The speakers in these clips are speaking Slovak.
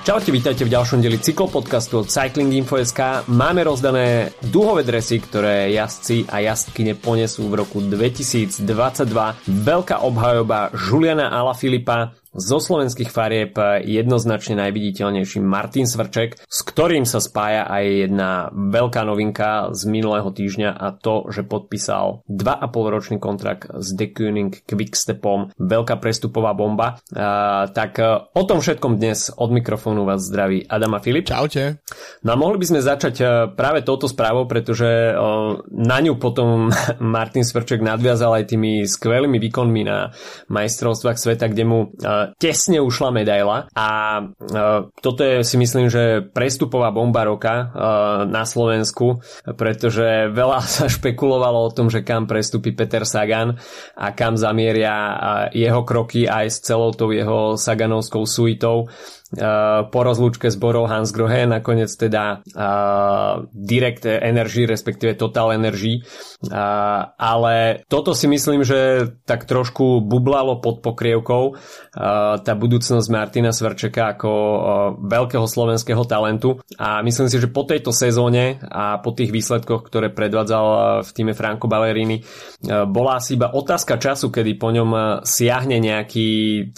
Čaute, vítajte v ďalšom deli cyklopodcastu od Cycling Info.sk. Máme rozdané duhové dresy, ktoré jazdci a jazdkyne ponesú v roku 2022. Veľká obhajoba Juliana Alaphilippa, zo slovenských farieb jednoznačne najviditeľnejší Martin Svrček, s ktorým sa spája aj jedna veľká novinka z minulého týždňa a to, že podpísal 2,5 ročný kontrakt s The Kuning Quickstepom. Veľká prestupová bomba. A, tak e, o tom všetkom dnes od mikrofónu vás zdraví Adama Filip. Čaute. No a mohli by sme začať práve touto správou, pretože na ňu potom Martin Svrček nadviazal aj tými skvelými výkonmi na majstrovstvách sveta, kde mu tesne ušla medaila a e, toto je si myslím, že prestupová bomba roka e, na Slovensku, pretože veľa sa špekulovalo o tom, že kam prestúpi Peter Sagan a kam zamieria jeho kroky aj s celou tou jeho Saganovskou suitou po rozlúčke s Borou Hans Grohe, nakoniec teda uh, Direct Energy, respektíve Total Energy. Uh, ale toto si myslím, že tak trošku bublalo pod pokrievkou tá budúcnosť Martina Svrčeka ako veľkého slovenského talentu a myslím si, že po tejto sezóne a po tých výsledkoch, ktoré predvádzal v týme Franco Ballerini, bola asi iba otázka času, kedy po ňom siahne nejaký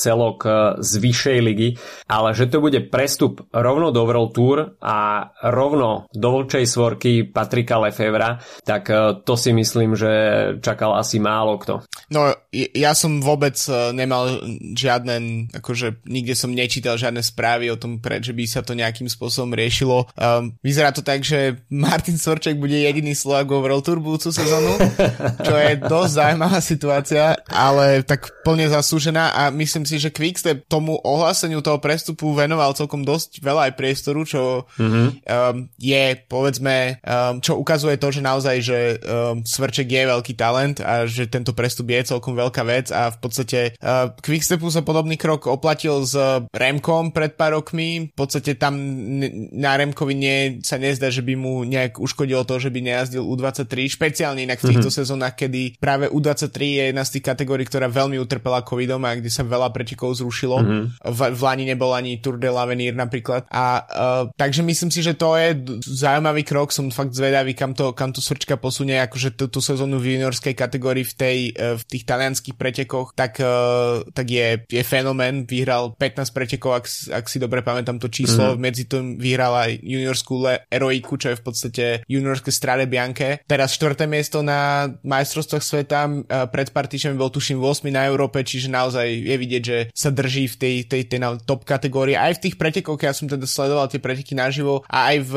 celok z vyššej ligy, ale že že to bude prestup rovno do World Tour a rovno do vlčej svorky Patrika Lefevra, tak e, to si myslím, že čakal asi málo kto. No, ja som vôbec e, nemal žiadne, akože nikde som nečítal žiadne správy o tom, že by sa to nejakým spôsobom riešilo. Um, vyzerá to tak, že Martin Sorček bude jediný Slovak vo World Tour budúcu sezónu, čo je dosť zaujímavá situácia, ale tak plne zaslúžená a myslím si, že Quickstep tomu ohláseniu toho prestupu venoval celkom dosť veľa aj priestoru, čo mm-hmm. um, je, povedzme, um, čo ukazuje to, že naozaj, že um, Svrček je veľký talent a že tento prestup je celkom veľká vec a v podstate uh, Quickstepu sa podobný krok oplatil s Remkom pred pár rokmi. V podstate tam na Remkovi nie, sa nezdá, že by mu nejak uškodilo to, že by nejazdil U23, špeciálne inak v týchto mm-hmm. sezónach, kedy práve U23 je jedna z tých kategórií, ktorá veľmi utrpela covidom a kde sa veľa pretekov zrušilo. Mm-hmm. V, v Lani nebol ani Tour de l'Avenir napríklad. A uh, takže myslím si, že to je zaujímavý krok, som fakt zvedavý, kam to, kam to srčka posunie, akože tú, tú sezónu v juniorskej kategórii v, tej, uh, v tých talianských pretekoch, tak, uh, tak je, je fenomén, vyhral 15 pretekov, ak, ak si dobre pamätám to číslo, mm. medzi tým vyhral aj juniorskú le- Eroiku, čo je v podstate juniorské Strade Bianche. Teraz štvrté miesto na majstrovstvách sveta, uh, pred pár týždňami bol tuším 8 na Európe, čiže naozaj je vidieť, že sa drží v tej, tej, tej, tej top kategórii aj v tých pretekoch, ja som teda sledoval tie preteky naživo a aj v,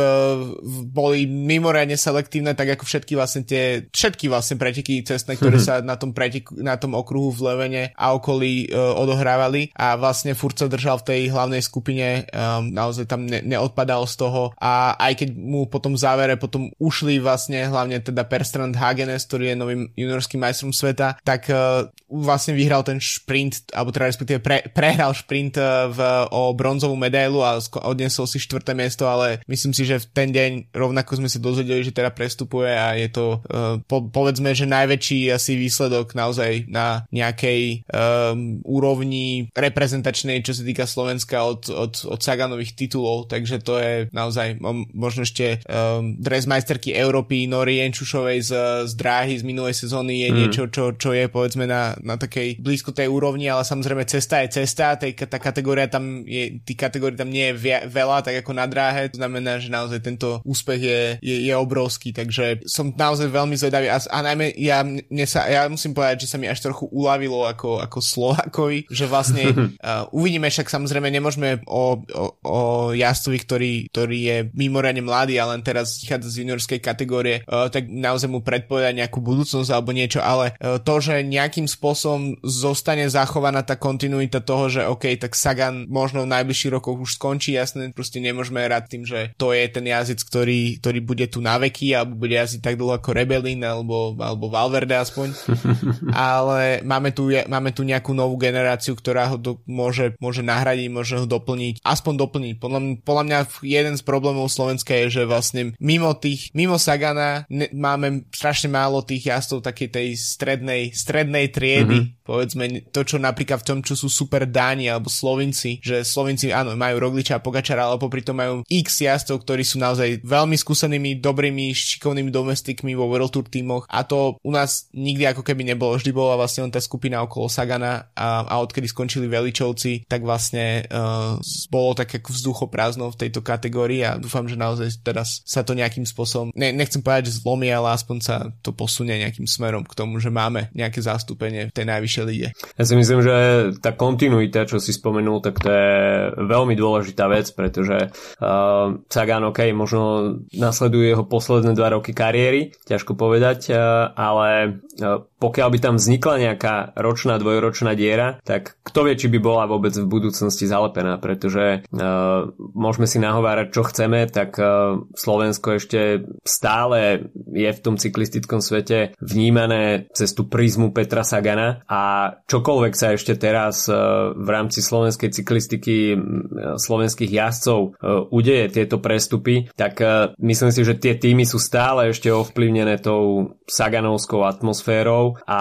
v boli mimoriadne selektívne, tak ako všetky vlastne tie, všetky vlastne preteky cestné, ktoré sa na tom preteku, na tom okruhu v Levene a okolí uh, odohrávali. A vlastne furt sa držal v tej hlavnej skupine, um, naozaj tam ne, neodpadal z toho. A aj keď mu potom v závere potom ušli vlastne hlavne teda Perstrand Hagenes, ktorý je novým juniorským majstrom sveta, tak uh, vlastne vyhral ten šprint, alebo teda respektíve pre, prehral šprint uh, v, o bronzovú medailu a odnesol si štvrté miesto, ale myslím si, že v ten deň rovnako sme sa dozvedeli, že teda prestupuje a je to uh, po, povedzme, že najväčší asi výsledok naozaj na nejakej um, úrovni reprezentačnej, čo sa týka Slovenska od, od, od Saganových titulov, takže to je naozaj možno ešte um, dres majsterky Európy Nori Jenčušovej z, z dráhy z minulej sezóny je mm. niečo, čo, čo je povedzme na, na takej blízko tej úrovni, ale samozrejme cesta je cesta, tej, tá kategória tam je, tí kategórií tam nie je veľa, tak ako na dráhe, to znamená, že naozaj tento úspech je, je, je obrovský, takže som naozaj veľmi zvedavý a, a najmä ja, mne sa, ja musím povedať, že sa mi až trochu uľavilo ako, ako Slovákovi, že vlastne uh, uvidíme, však samozrejme nemôžeme o, o, o jazdcovi, ktorý, ktorý je mimoriadne mladý a len teraz vychádza z juniorskej kategórie, uh, tak naozaj mu predpovedať nejakú budúcnosť alebo niečo, ale uh, to, že nejakým spôsobom zostane zachovaná tá kontinuita toho, že OK, tak Sagan možno v najbližších rokoch už skončí, jasné, proste nemôžeme hrať tým, že to je ten jazyc, ktorý, ktorý bude tu na veky alebo bude jazdiť tak dlho ako Rebelin alebo, alebo Valverde aspoň. Ale máme tu, máme tu nejakú novú generáciu, ktorá ho do, môže, môže nahradiť, môže ho doplniť, aspoň doplniť. Podľa, podľa mňa jeden z problémov Slovenska je, že vlastne mimo tých, mimo Sagana ne, máme strašne málo tých jazdov takej tej strednej, strednej triedy, mm-hmm povedzme to, čo napríklad v tom, čo sú super Dáni alebo Slovinci, že Slovinci áno, majú Rogliča a Pogačara, ale popri tom majú x jazdcov, ktorí sú naozaj veľmi skúsenými, dobrými, šikovnými domestikmi vo World Tour tímoch a to u nás nikdy ako keby nebolo. Vždy bola vlastne len tá skupina okolo Sagana a, a odkedy skončili Veličovci, tak vlastne uh, bolo tak ako vzduchoprázdno v tejto kategórii a dúfam, že naozaj teraz sa to nejakým spôsobom, ne, nechcem povedať, že zlomí, ale aspoň sa to posunie nejakým smerom k tomu, že máme nejaké zastúpenie v tej najvyššej líge. Ja si myslím, že tá kontinuita, čo si spomenul, tak to je veľmi dôležitá vec, pretože uh, Sagan, ok, možno nasleduje jeho posledné dva roky kariéry, ťažko povedať, uh, ale uh, pokiaľ by tam vznikla nejaká ročná, dvojročná diera, tak kto vie, či by bola vôbec v budúcnosti zalepená, pretože uh, môžeme si nahovárať, čo chceme, tak uh, Slovensko ešte stále je v tom cyklistickom svete vnímané cez tú prízmu Petra Sagana a čokoľvek sa ešte teraz uh, v rámci slovenskej cyklistiky uh, slovenských jazdcov uh, udeje tieto prestupy, tak uh, myslím si, že tie týmy sú stále ešte ovplyvnené tou Saganovskou atmosférou a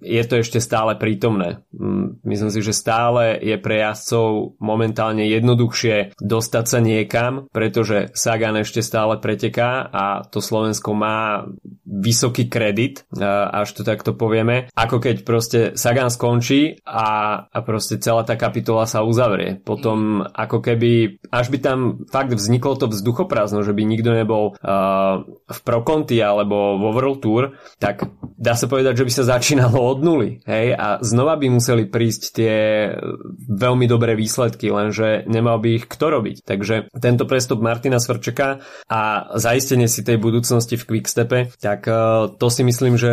je to ešte stále prítomné. Mm, myslím si, že stále je pre jazdcov momentálne jednoduchšie dostať sa niekam, pretože Sagan ešte stále preteká a to Slovensko má vysoký kredit, až to takto povieme, ako keď proste Sagan skončí a, a proste celá tá kapitola sa uzavrie. Potom ako keby, až by tam fakt vzniklo to vzduchoprázdno, že by nikto nebol uh, v Proconti alebo vo World Tour, tak dá sa povedať, že by sa začínalo od nuly. Hej? A znova by museli prísť tie veľmi dobré výsledky, lenže nemal by ich kto robiť. Takže tento prestup Martina Svrčeka a zaistenie si tej budúcnosti v Quickstepe, tak uh, to si myslím, že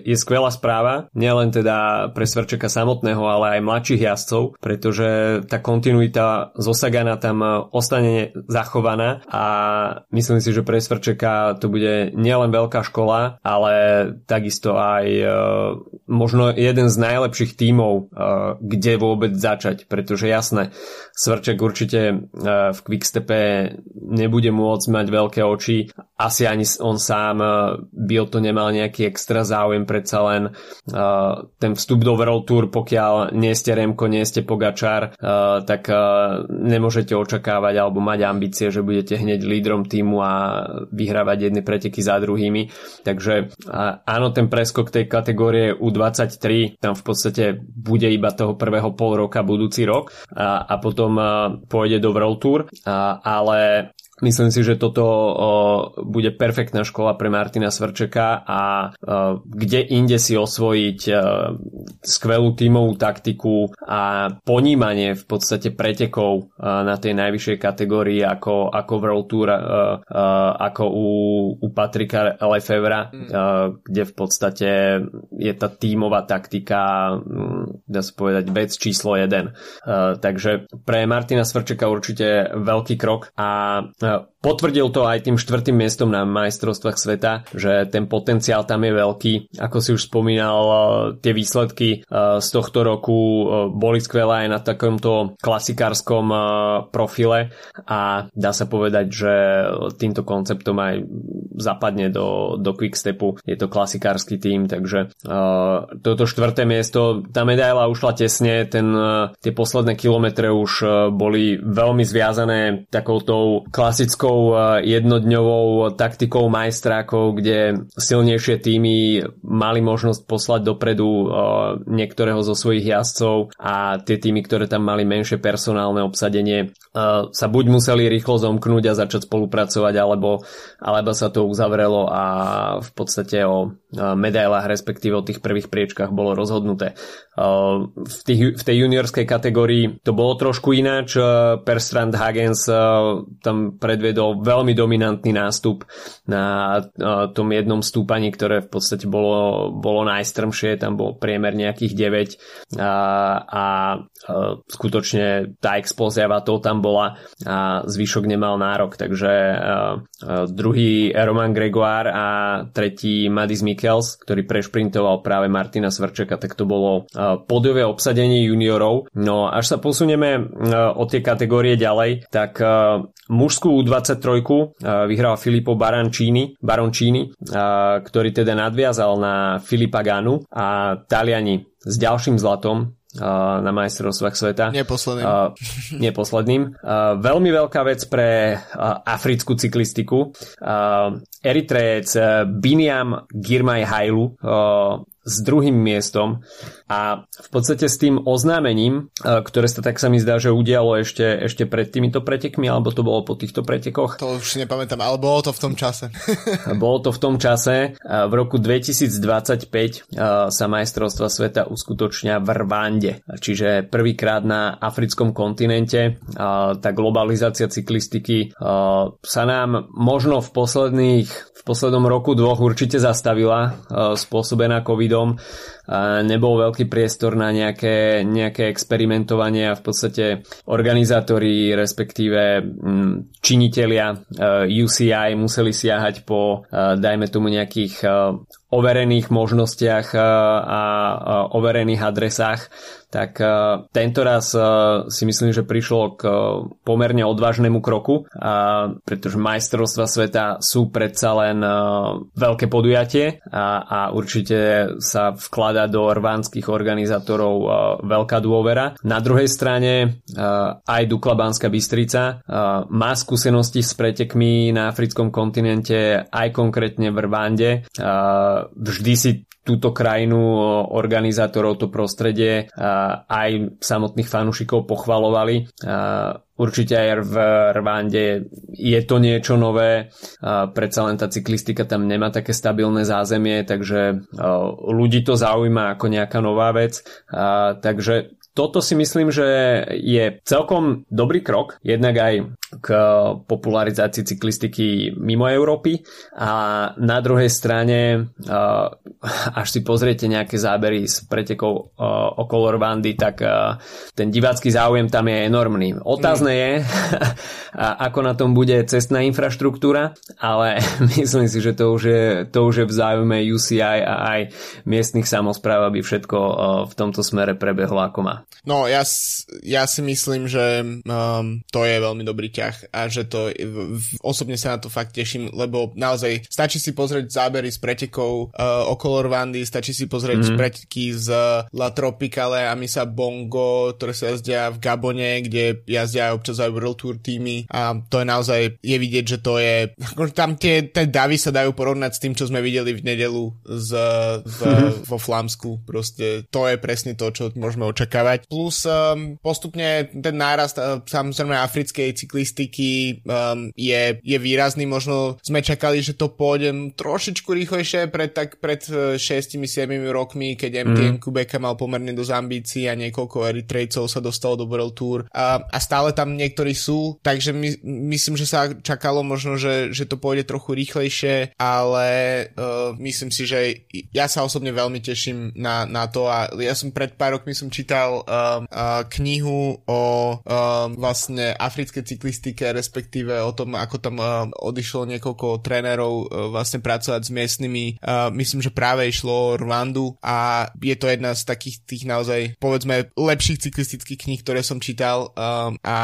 je skvelá správa, nielen teda pre Svrčeka samotného, ale aj mladších jazdcov, pretože tá kontinuita z Osagana tam ostane zachovaná a myslím si, že pre Svrčeka to bude nielen veľká škola, ale takisto aj uh, možno jeden z najlepších tímov, uh, kde vôbec začať, pretože jasné, Svrček určite uh, v Quickstepe nebude môcť mať veľké oči, asi ani on sám by o to nemal nejaký extra záujem, predsa len ten vstup do World Tour, pokiaľ nie ste Remko, nie ste Pogačar, tak nemôžete očakávať alebo mať ambície, že budete hneď lídrom týmu a vyhrávať jedny preteky za druhými. Takže áno, ten preskok tej kategórie U23 tam v podstate bude iba toho prvého pol roka budúci rok a, a potom pôjde do World Tour, a, ale Myslím si, že toto o, bude perfektná škola pre Martina Svrčeka a o, kde inde si osvojiť o, skvelú tímovú taktiku a ponímanie v podstate pretekov o, na tej najvyššej kategórii ako, ako World Tour, o, o, ako u, u Patrika Lefevra, mm. o, kde v podstate je tá tímová taktika, mm, dá sa povedať, vec číslo jeden. O, takže pre Martina Svrčeka určite veľký krok a that Potvrdil to aj tým štvrtým miestom na majstrovstvách sveta, že ten potenciál tam je veľký. Ako si už spomínal, e, tie výsledky e, z tohto roku e, boli skvelé aj na takomto klasikárskom profile a dá sa povedať, že týmto konceptom aj zapadne do, do Quickstepu. Je to klasikársky tým, takže toto štvrté miesto, tá medaila ušla tesne, ten, tie posledné kilometre už boli veľmi zviazané takoutou klasickou takou eh, jednodňovou taktikou majstrákov, kde silnejšie týmy mali možnosť poslať dopredu eh, niektorého zo svojich jazdcov a tie týmy, ktoré tam mali menšie personálne obsadenie, eh, sa buď museli rýchlo zomknúť a začať spolupracovať, alebo, alebo sa to uzavrelo a v podstate o medailách, respektíve o tých prvých priečkách bolo rozhodnuté. V, tých, v tej juniorskej kategórii to bolo trošku ináč. Perstrand Hagens tam predviedol to veľmi dominantný nástup na tom jednom stúpaní, ktoré v podstate bolo, bolo najstrmšie, tam bol priemer nejakých 9 a, a skutočne tá explózia to tam bola a zvyšok nemal nárok, takže druhý Roman Gregoire a tretí Madis Michels, ktorý prešprintoval práve Martina Svrčeka, tak to bolo podové obsadenie juniorov. No až sa posunieme od tie kategórie ďalej, tak mužskú U23 vyhral Filippo Baroncini, Baroncini ktorý teda nadviazal na Filipa Ganu a Taliani s ďalším zlatom na majstrovstvách sveta. Neposledným. Uh, neposledným. Uh, veľmi veľká vec pre uh, africkú cyklistiku. Uh, Eritrejec Biniam Girmay Hailu uh, s druhým miestom a v podstate s tým oznámením, e, ktoré sa tak sa mi zdá, že udialo ešte, ešte pred týmito pretekmi, alebo to bolo po týchto pretekoch? To už si nepamätám, ale bolo to v tom čase. bolo to v tom čase. V roku 2025 e, sa majstrovstva sveta uskutočnia v Rwande, čiže prvýkrát na africkom kontinente. Tá globalizácia cyklistiky e, sa nám možno v posledných v poslednom roku dvoch určite zastavila spôsobená covidom nebol veľký priestor na nejaké, nejaké experimentovanie a v podstate organizátori, respektíve mm, činitelia eh, UCI museli siahať po, eh, dajme tomu nejakých eh, overených možnostiach a overených adresách, tak tento raz si myslím, že prišlo k pomerne odvážnemu kroku, pretože majstrovstva sveta sú predsa len veľké podujatie a, a určite sa vklada do rvánskych organizátorov veľká dôvera. Na druhej strane aj Dukla Banská Bystrica má skúsenosti s pretekmi na africkom kontinente aj konkrétne v Rwande vždy si túto krajinu organizátorov, to prostredie aj samotných fanúšikov pochvalovali. Určite aj v Rwande je to niečo nové, predsa len tá cyklistika tam nemá také stabilné zázemie, takže ľudí to zaujíma ako nejaká nová vec. Takže toto si myslím, že je celkom dobrý krok, jednak aj k popularizácii cyklistiky mimo Európy a na druhej strane až si pozriete nejaké zábery z pretekov okolo Rwandy, tak ten divácky záujem tam je enormný. Otázne je, ako na tom bude cestná infraštruktúra, ale myslím si, že to už je, to už je v záujme UCI a aj miestnych samozpráv, aby všetko v tomto smere prebehlo ako má. No ja, ja si myslím, že um, to je veľmi dobrý ťah a že to osobne sa na to fakt teším, lebo naozaj stačí si pozrieť zábery z pretekov uh, okolo Rwandy, stačí si pozrieť mm-hmm. preteky z La Tropicale a Misa Bongo, ktoré sa jazdia v Gabone, kde jazdia občas aj World Tour týmy a to je naozaj, je vidieť, že to je tam tie, tie davy sa dajú porovnať s tým, čo sme videli v nedelu z, v, mm-hmm. vo Flámsku, proste to je presne to, čo môžeme očakávať plus um, postupne ten nárast uh, samozrejme africkej cyklistiky um, je, je výrazný, možno sme čakali, že to pôjde trošičku rýchlejšie pred, tak pred 6-7 uh, rokmi, keď MTN mm. Kubeka mal pomerne dosť ambícií a niekoľko Eritrejcov sa dostalo do World Tour. A, a stále tam niektorí sú, takže my, myslím, že sa čakalo možno, že, že to pôjde trochu rýchlejšie, ale uh, myslím si, že ja sa osobne veľmi teším na, na to a ja som pred pár rokmi som čítal uh, uh, knihu o uh, vlastne africkej cyklistike, respektíve o tom, ako tam uh, odišlo niekoľko trénerov uh, vlastne pracovať s miestnymi. Uh, myslím, že práve išlo o Rwandu a je to jedna z takých tých naozaj, povedzme, lepších cyklistických kníh, ktoré som čítal um, a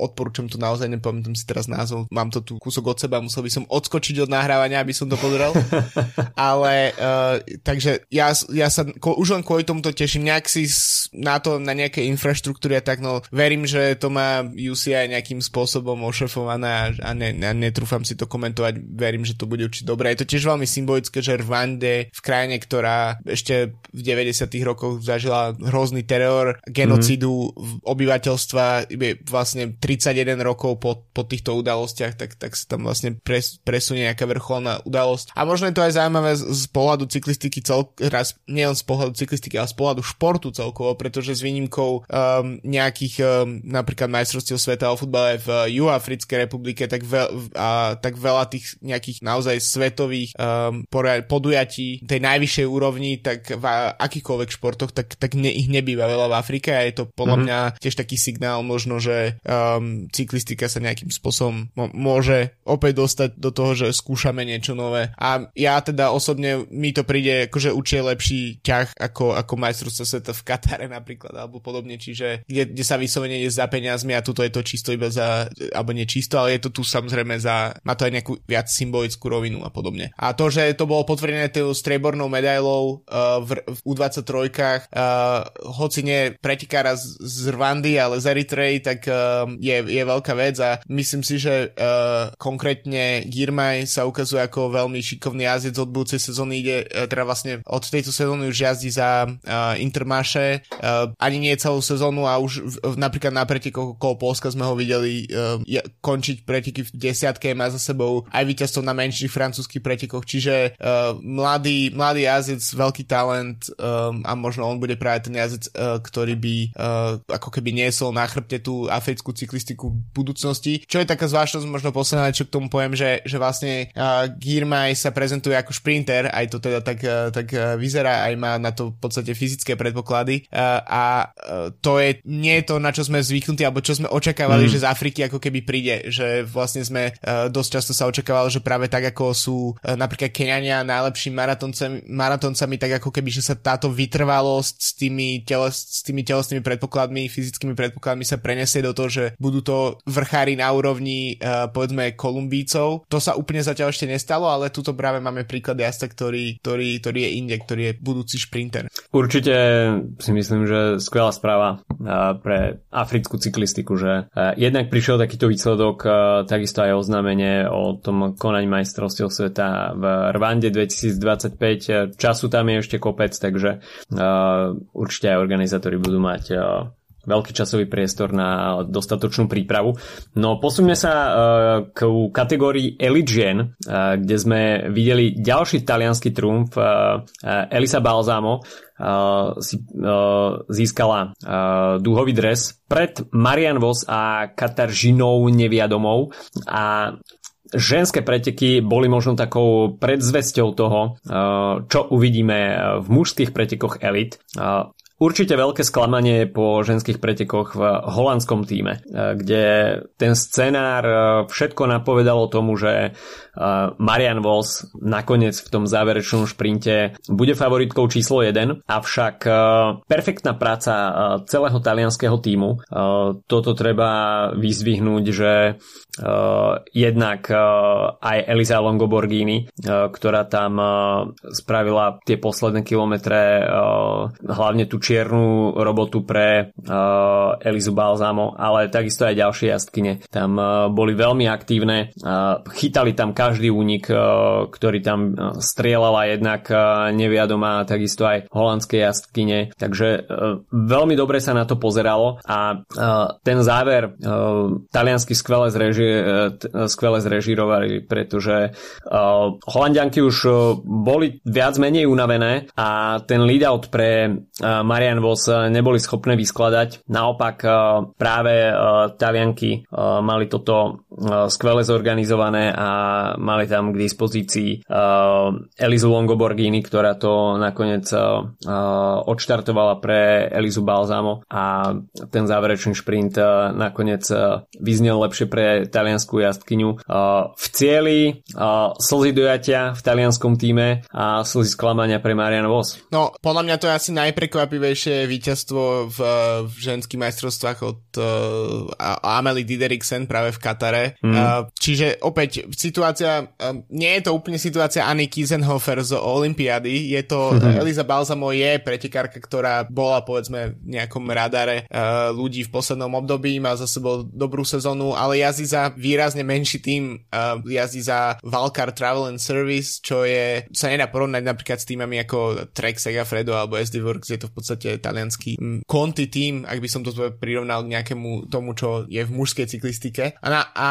odporúčam to naozaj, nepamätám si teraz názov, mám to tu kúsok od seba, musel by som odskočiť od nahrávania, aby som to pozrel. Ale uh, takže ja, ja sa ko, už len kvôli tomuto teším, nejak si na to, na nejaké infraštruktúry a tak, no verím, že to má UCI nejakým spôsobom ošefované a, ne, a netrúfam si to komentovať, verím, že to bude určite dobré. Je to tiež veľmi symbolické, že Rwande v krajine, ktorá ešte v 90 rokoch zažila hrozný teror, genocidu mm-hmm. obyvateľstva, vlastne 31 rokov po, po týchto udalostiach, tak, tak sa tam vlastne pres, presunie nejaká vrcholná udalosť. A možno je to aj zaujímavé z, z pohľadu cyklistiky cel, raz, nielen z pohľadu cyklistiky, ale z pohľadu športu celkovo, pretože z výnimkou um, nejakých um, napríklad majstrovstiev sveta o futbale v Juhoafrickej republike, tak, veľ, a, tak veľa tých nejakých naozaj svetových um, podujatí tej najvyššej úrovni, tak v akýchkoľvek športoch, tak, tak ne, ich nebýva veľa v Afrike a je to podľa mm-hmm. mňa tiež taký signál možno, že um, cyklistika sa nejakým spôsobom môže opäť dostať do toho, že skúšame niečo nové. A ja teda osobne mi to príde akože určite lepší ťah ako, ako majstrovstvo sveta v Katare napríklad alebo podobne, čiže kde, kde sa vyslovene ide za peniazmi a tuto je to čisto iba za, alebo nie čisto, ale je to tu samozrejme za, má to aj nejakú viac symbolickú rovinu a podobne. A to, že to bolo potvrdené tou striebornou medailou uh, v, v U23, uh, hoci nie pretikára z, z Rwandy, ale z Eritrej, tak uh, je, je veľká vec a myslím si, že uh, konkrétne Girmay sa ukazuje ako veľmi šikovný jazdec od budúcej sezóny ide, uh, teda vlastne od tejto sezóny už jazdí za uh, Intermarše, uh, ani nie celú sezónu a už napríklad na pretekoch okolo Polska sme ho videli uh, končiť preteky v desiatke, má za sebou aj víťazstvo na menších francúzských pretekoch, čiže uh, mladý, mladý jazdec, veľký talent um, a možno on bude práve ten jazdec, uh, ktorý by uh, ako keby niesol na chrbte tú africkú cyklistiku v budúcnosti. Čo je taká zvláštnosť, možno posledná, čo k tomu poviem, že, že vlastne uh, Girmay sa prezentuje ako šprinter, aj to teda tak, uh, tak vyzerá, aj má na to v podstate fyzické predpoklady uh, a uh, to je nie je to, na čo sme zvyknutí, alebo čo sme očakávali, mm. že z Afriky ako keby príde, že vlastne sme uh, dosť často sa očakávalo, že práve tak ako sú uh, napríklad Keňania najlepšími maratoncami, maratoncami, tak ako keby, že sa táto vytrvalosť s tými, teles, s tými telesnými predpokladmi, fyzickými predpokladmi sa prenesie do toho, že budú to vrchári na úrovni povedzme Kolumbícov. To sa úplne zatiaľ ešte nestalo, ale tuto práve máme príklad jazda, ktorý, ktorý, ktorý je inde, ktorý je budúci šprinter. Určite si myslím, že skvelá správa pre africkú cyklistiku, že jednak prišiel takýto výsledok, takisto aj oznámenie o tom konaní majstrovstiev sveta v Rwande 2025. Času tam je ešte kopec, takže určite aj organizátori budú mať veľký časový priestor na dostatočnú prípravu. No posuňme sa uh, k kategórii Elite Gen, uh, kde sme videli ďalší talianský trumf. Uh, Elisa Balzamo si získala dúhový dres pred Marian Vos a Kataržinou Neviadomou a ženské preteky boli možno takou predzvesťou toho, čo uvidíme v mužských pretekoch elit. Určite veľké sklamanie po ženských pretekoch v holandskom týme, eh, kde ten scenár eh, všetko napovedalo tomu, že eh, Marian Vos nakoniec v tom záverečnom šprinte bude favoritkou číslo 1, avšak perfektná práca celého talianského týmu. Toto treba vyzvihnúť, že jednak aj Elisa Longoborghini, ktorá tam spravila tie posledné kilometre hlavne tú čiernu robotu pre uh, Elizu Balzamo, ale takisto aj ďalšie jazdkyne. Tam uh, boli veľmi aktívne, uh, chytali tam každý únik, uh, ktorý tam uh, strieľala jednak uh, neviadomá, takisto aj holandské jazdkyne, takže uh, veľmi dobre sa na to pozeralo a uh, ten záver uh, taliansky skvele, zreži, uh, skvele zrežirovali, pretože uh, holandianky už boli viac menej unavené a ten lead-out pre Marian Vos neboli schopné vyskladať. Naopak práve Talianky mali toto skvele zorganizované a mali tam k dispozícii Elizu Longoborghini, ktorá to nakoniec odštartovala pre Elizu Balzamo a ten záverečný šprint nakoniec vyznel lepšie pre taliansku jazdkyňu. V cieli slzy dojatia v talianskom týme a slzy sklamania pre Marian Vos. No, podľa mňa to je asi najprekvapivejšie víťazstvo v, v ženských majstrovstvách od uh, Amelie Dideriksen práve v Katare. Mm. Uh, čiže opäť situácia, uh, nie je to úplne situácia Anny Kiesenhofer z Olympiády, je to mm-hmm. Eliza Balsamo je pretekárka, ktorá bola povedzme v nejakom radare uh, ľudí v poslednom období, má za sebou dobrú sezónu, ale jazdí za výrazne menší tým, uh, jazdí za Valkar Travel and Service, čo je, sa nedá porovnať napríklad s týmami ako Trek Segafredo alebo SD Works, je to v podstate talianský Conti tým, ak by som to prirovnal k nejakému tomu, čo je v mužskej cyklistike. A, na, a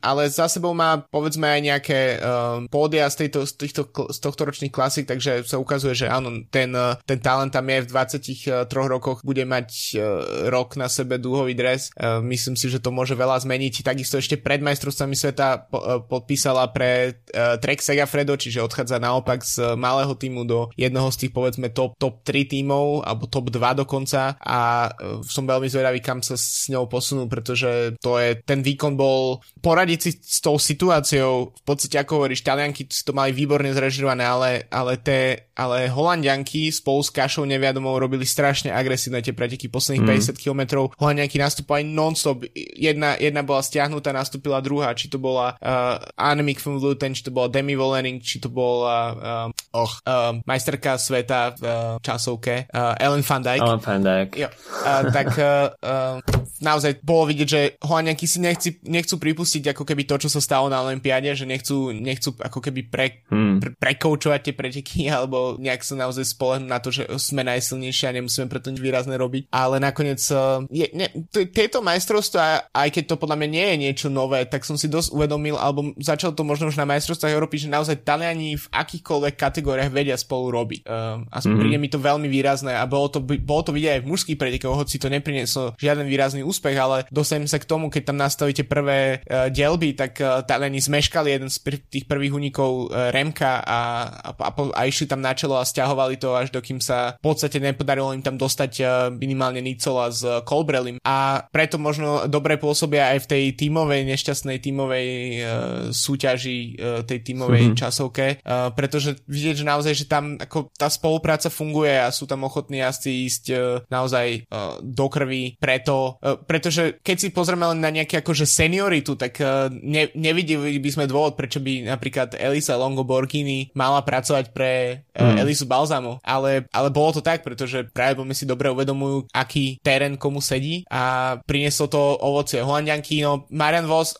ale za sebou má povedzme aj nejaké um, pódia z, tejto, z, týchto, z tohto ročných klasik, takže sa ukazuje, že áno, ten, ten talent tam je v 23 rokoch, bude mať uh, rok na sebe dúhový dres. Uh, myslím si, že to môže veľa zmeniť. Takisto ešte pred majstrovstvami sveta po, uh, podpísala pre uh, Trek Segafredo, čiže odchádza naopak z malého týmu do jednoho z tých povedzme top, top 3 tímov, alebo top 2 dokonca a uh, som veľmi zvedavý, kam sa s ňou posunú, pretože to je, ten výkon bol poradiť si s tou situáciou, v podstate ako hovoríš, Talianky to mali výborne zrežirované, ale, ale, te, ale Holandianky spolu s Kašou neviadomou robili strašne agresívne tie preteky posledných mm. 50 km. Holandianky nastúpali non-stop, jedna, jedna bola stiahnutá, nastúpila druhá, či to bola uh, Annemiek van Vleuten, či to bola Demi Vollering, či to bola uh, uh, uh, majsterka sveta v uh, časovke uh, Ellen van Dijk. Ellen van Dijk. Jo, uh, tak uh, uh, naozaj bolo vidieť, že Holandianky si nechci, nechcú pripustiť ako keby to, čo sa stalo na Olympiáde, že nechcú, nechcú ako keby pre, hmm. pre, prekoučovať tie preteky alebo nejak sa naozaj spolehnúť na to, že sme najsilnejší a nemusíme preto nič výrazné robiť. Ale nakoniec uh, je, ne, t- tieto majstrovstvá, aj keď to podľa mňa nie je niečo nové, tak som si dosť uvedomil, alebo začal to možno už na majstrovstvách Európy, že naozaj Taliani v akýchkoľvek kategóriách vedia spolu robiť. Uh, a mm-hmm. príde mi to veľmi výrazné a bolo to, bolo to vidieť aj v mužských pretekoch, hoci to neprinieslo žiaden výrazný úspech, ale dostanem sa k tomu, keď tam nastavíte prvé uh, dielby, tak uh, Taliani zmeškali jeden z pr- tých prvých unikov uh, Remka a, a, a, a išli tam na čelo a stiahovali to až dokým sa v podstate nepodarilo im tam dostať uh, minimálne Nicola s uh, Colbrelim a preto možno dobre pôsobia aj v tej tímovej, nešťastnej tímovej uh, súťaži, uh, tej tímovej mm-hmm. časovke, uh, pretože vidieť, že naozaj, že tam ako tá spolupráca funguje a sú tam ochotní asi ísť uh, naozaj uh, do krvi preto, uh, pretože keď si pozrieme len na nejaké akože senioritu, tak uh, ne, nevideli by sme dôvod, prečo by napríklad Elisa Longoborghini mala pracovať pre uh, mm. Elisu Balzamo, ale, ale bolo to tak, pretože práve si dobre uvedomujú, aký terén komu sedí a prinieslo to ovocie Holandianky, no Marian Vos,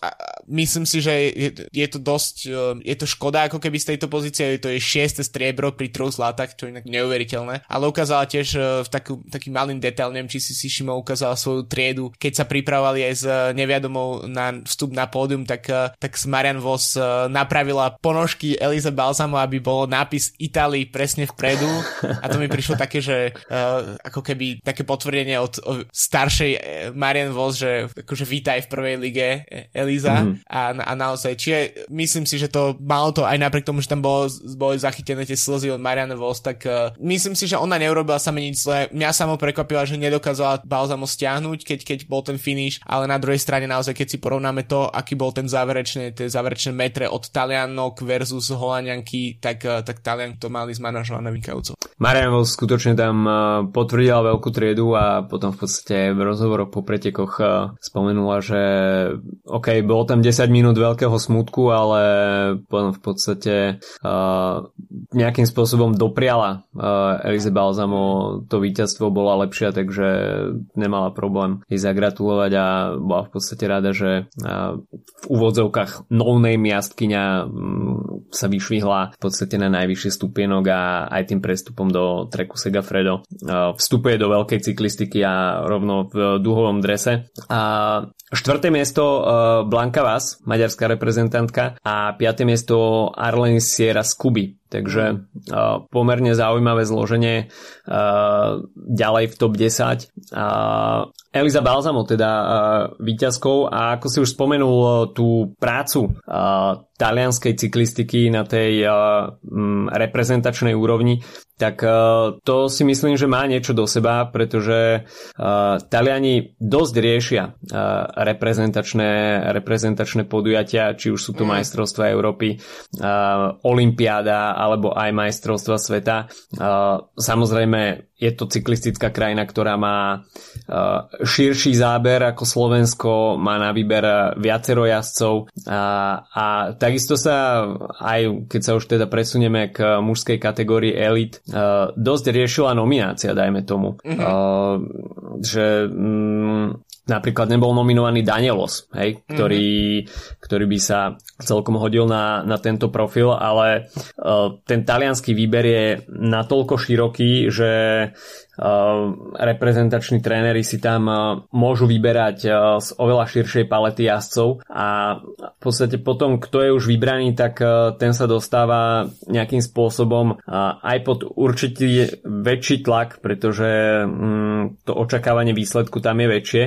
myslím si, že je, je to dosť, uh, je to škoda ako keby z tejto pozície, to je šieste striebro pri troch zlatách, čo je inak neuveriteľné, ale ukázala tiež uh, v takú, takým malým detail, neviem, či si si Šimo ukázala svoju triedu, keď sa pripravovali aj s uh, neviadomou na vstup na pódium, tak, tak Marian Vos napravila ponožky Elize Balsamo, aby bolo nápis Itálii presne vpredu. A to mi prišlo také, že ako keby také potvrdenie od, od staršej Marian Vos, že akože vítaj v prvej lige Eliza mm-hmm. a, a naozaj, čiže myslím si, že to malo to aj napriek tomu, že tam bolo, boli zachytené tie slzy od Marian Vos, tak uh, myslím si, že ona neurobila sa nič zle. Mňa samo prekvapila, že nedokázala Balsamo stiahnuť, keď, keď bol ten finish, ale na druhej strane naozaj, keď si porovnáme to, aký bol ten záverečný, tie záverečné metre od Talianok versus Holandianky, tak, eh, tak Talian to mali zmanažované vynikajúco. Marian skutočne tam eh, potvrdila veľkú triedu a potom v podstate v rozhovoroch po pretekoch eh, spomenula, že OK, bolo tam 10 minút veľkého smutku, ale v podstate uh, nejakým spôsobom dopriala uh, Elize Balzamo to víťazstvo bola lepšia, takže nemala problém jej zagratulovať a bola v podstate rada, že uh, v úvodzovkách no-name jazdkyňa mm, sa vyšvihla v podstate na najvyšší stupienok a aj tým prestupom do treku Segafredo vstupuje do veľkej cyklistiky a rovno v duhovom drese. A Štvrté miesto Blanka Vás, maďarská reprezentantka a piaté miesto Arlen Sierra z Kuby. Takže uh, pomerne zaujímavé zloženie uh, ďalej v top 10. Uh, Eliza Balzamo teda uh, víťazkou a ako si už spomenul uh, tú prácu uh, talianskej cyklistiky na tej uh, um, reprezentačnej úrovni, tak uh, to si myslím, že má niečo do seba, pretože uh, Taliani dosť riešia uh, reprezentačné, reprezentačné podujatia, či už sú to mm. majstrovstvá Európy, uh, Olympiáda alebo aj majstrovstva sveta. Uh, samozrejme je to cyklistická krajina, ktorá má uh, širší záber ako Slovensko, má na výber viacero jazdcov a, a takisto sa aj keď sa už teda presunieme k mužskej kategórii elit, uh, dosť riešila nominácia, dajme tomu. Mm-hmm. Že um, napríklad nebol nominovaný Danielos, hej, ktorý, mm-hmm. ktorý by sa celkom hodil na, na tento profil, ale uh, ten talianský výber je natoľko široký, že reprezentační tréneri si tam môžu vyberať z oveľa širšej palety jazdcov a v podstate potom, kto je už vybraný, tak ten sa dostáva nejakým spôsobom aj pod určitý väčší tlak, pretože mm, to očakávanie výsledku tam je väčšie,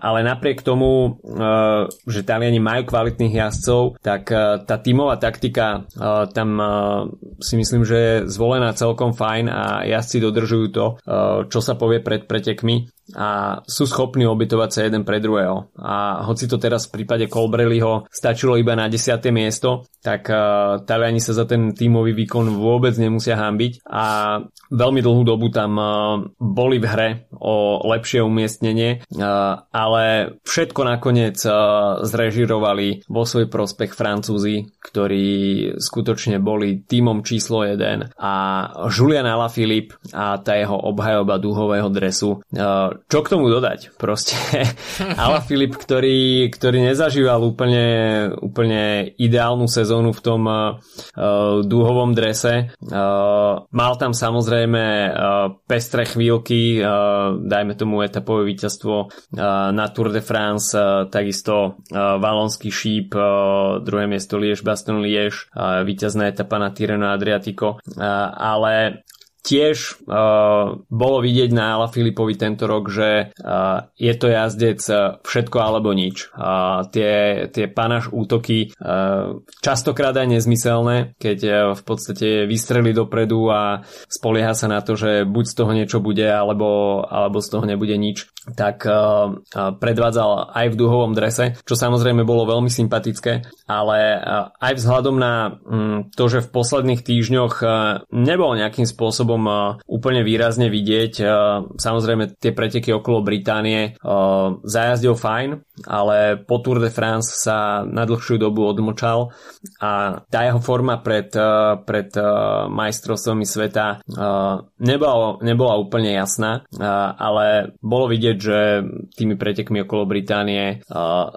ale napriek tomu, že Taliani majú kvalitných jazdcov, tak tá tímová taktika tam si myslím, že je zvolená celkom fajn a jazdci dodržujú to, čo sa povie pred pretekmi a sú schopní obytovať sa jeden pre druhého. A hoci to teraz v prípade Colbrelliho stačilo iba na 10. miesto, tak uh, Taliani sa za ten tímový výkon vôbec nemusia hambiť a veľmi dlhú dobu tam uh, boli v hre o lepšie umiestnenie, uh, ale všetko nakoniec uh, zrežirovali vo svoj prospech Francúzi, ktorí skutočne boli tímom číslo 1 a Julian Alaphilippe a tá jeho obhajoba dúhového dresu uh, čo k tomu dodať? Proste Ala Filip, ktorý, ktorý nezažíval úplne, úplne ideálnu sezónu v tom uh, dúhovom drese. Uh, mal tam samozrejme uh, pestré chvíľky, uh, dajme tomu etapové víťazstvo uh, na Tour de France, uh, takisto uh, Valonský šíp, uh, druhé miesto Liež, Baston Liež, uh, víťazná etapa na Tireno Adriatico, uh, ale Tiež uh, bolo vidieť na Ala Filipovi tento rok, že uh, je to jazdec uh, všetko alebo nič. Uh, tie, tie panaš útoky uh, častokrát aj nezmyselné, keď uh, v podstate vystreli dopredu a spolieha sa na to, že buď z toho niečo bude, alebo, alebo z toho nebude nič, tak uh, uh, predvádzal aj v duhovom drese, čo samozrejme bolo veľmi sympatické, ale uh, aj vzhľadom na um, to, že v posledných týždňoch uh, nebol nejakým spôsobom spôsobom úplne výrazne vidieť. Samozrejme tie preteky okolo Británie zajazdil fajn, ale po Tour de France sa na dlhšiu dobu odmočal a tá jeho forma pred, pred majstrovstvami sveta nebola, nebola úplne jasná, ale bolo vidieť, že tými pretekmi okolo Británie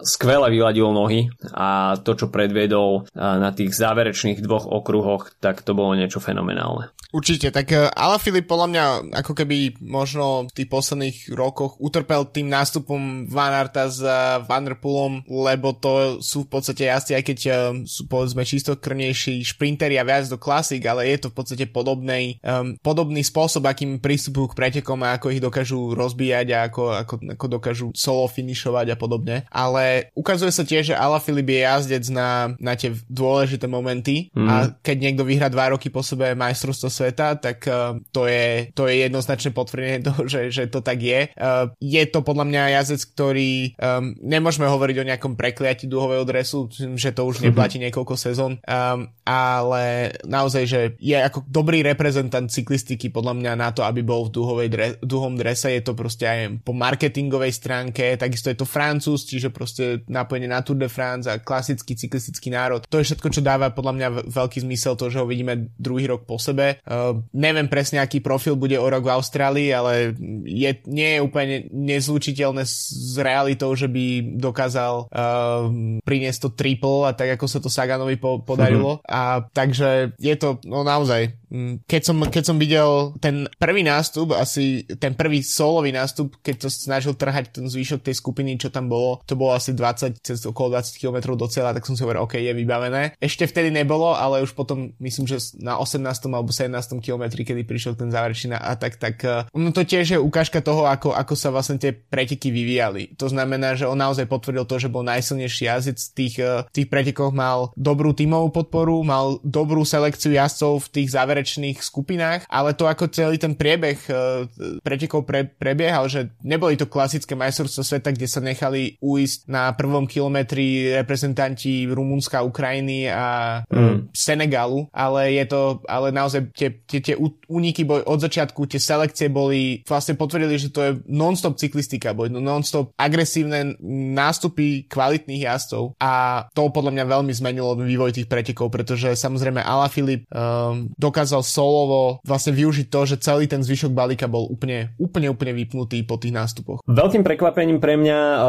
skvele vyladil nohy a to, čo predviedol na tých záverečných dvoch okruhoch, tak to bolo niečo fenomenálne. Určite, tak Ala Filip podľa mňa ako keby možno v tých posledných rokoch utrpel tým nástupom Van Arta s uh, Van Der Poolom, lebo to sú v podstate jazdci, aj keď uh, sú povedzme čistokrvnejší šprinteri a viac do klasik, ale je to v podstate podobný, um, podobný spôsob, akým prístupujú k pretekom a ako ich dokážu rozbíjať a ako, ako, ako dokážu solo finišovať a podobne. Ale ukazuje sa tiež, že Ala Filip je jazdec na, na tie dôležité momenty mm. a keď niekto vyhrá dva roky po sebe majstrovstvo sveta, tak to, je, to je jednoznačné potvrdenie toho, že, že to tak je. Uh, je to podľa mňa jazdec, ktorý um, nemôžeme hovoriť o nejakom prekliati dúhového dresu, že to už mhm. neplatí niekoľko sezón, um, ale naozaj, že je ako dobrý reprezentant cyklistiky podľa mňa na to, aby bol v dúhovej dre, dúhom drese, je to proste aj po marketingovej stránke, takisto je to Francúz, čiže proste napojenie na Tour de France a klasický cyklistický národ. To je všetko, čo dáva podľa mňa veľký zmysel to, že ho vidíme druhý rok po sebe. Uh, neviem presne, aký profil bude o rok v Austrálii, ale je, nie je úplne nezlučiteľné s realitou, že by dokázal uh, priniesť to triple a tak, ako sa to Saganovi po, podarilo. Mm-hmm. A takže je to, no naozaj, Mm, keď som, keď som videl ten prvý nástup, asi ten prvý solový nástup, keď to snažil trhať ten zvyšok tej skupiny, čo tam bolo, to bolo asi 20, cez okolo 20 km do cieľa, tak som si hovoril, OK, je vybavené. Ešte vtedy nebolo, ale už potom myslím, že na 18. alebo 17. km, kedy prišiel ten záverečný atak, tak uh, no to tiež je ukážka toho, ako, ako sa vlastne tie preteky vyvíjali. To znamená, že on naozaj potvrdil to, že bol najsilnejší jazdec v tých, uh, tých pretekoch, mal dobrú tímovú podporu, mal dobrú selekciu jazdcov v tých záver záverečných skupinách, ale to ako celý ten priebeh uh, pretekov pre, prebiehal, že neboli to klasické majstrovstvo sveta, kde sa nechali uísť na prvom kilometri reprezentanti Rumunska, Ukrajiny a mm. Senegalu, ale je to, ale naozaj tie, tie, tie úniky boli od začiatku, tie selekcie boli, vlastne potvrdili, že to je non-stop cyklistika, boli non-stop agresívne nástupy kvalitných jazdcov a to podľa mňa veľmi zmenilo vývoj tých pretekov, pretože samozrejme Ala Filip um, dokázal solovo vlastne využiť to, že celý ten zvyšok balíka bol úplne, úplne, úplne vypnutý po tých nástupoch. Veľkým prekvapením pre mňa uh,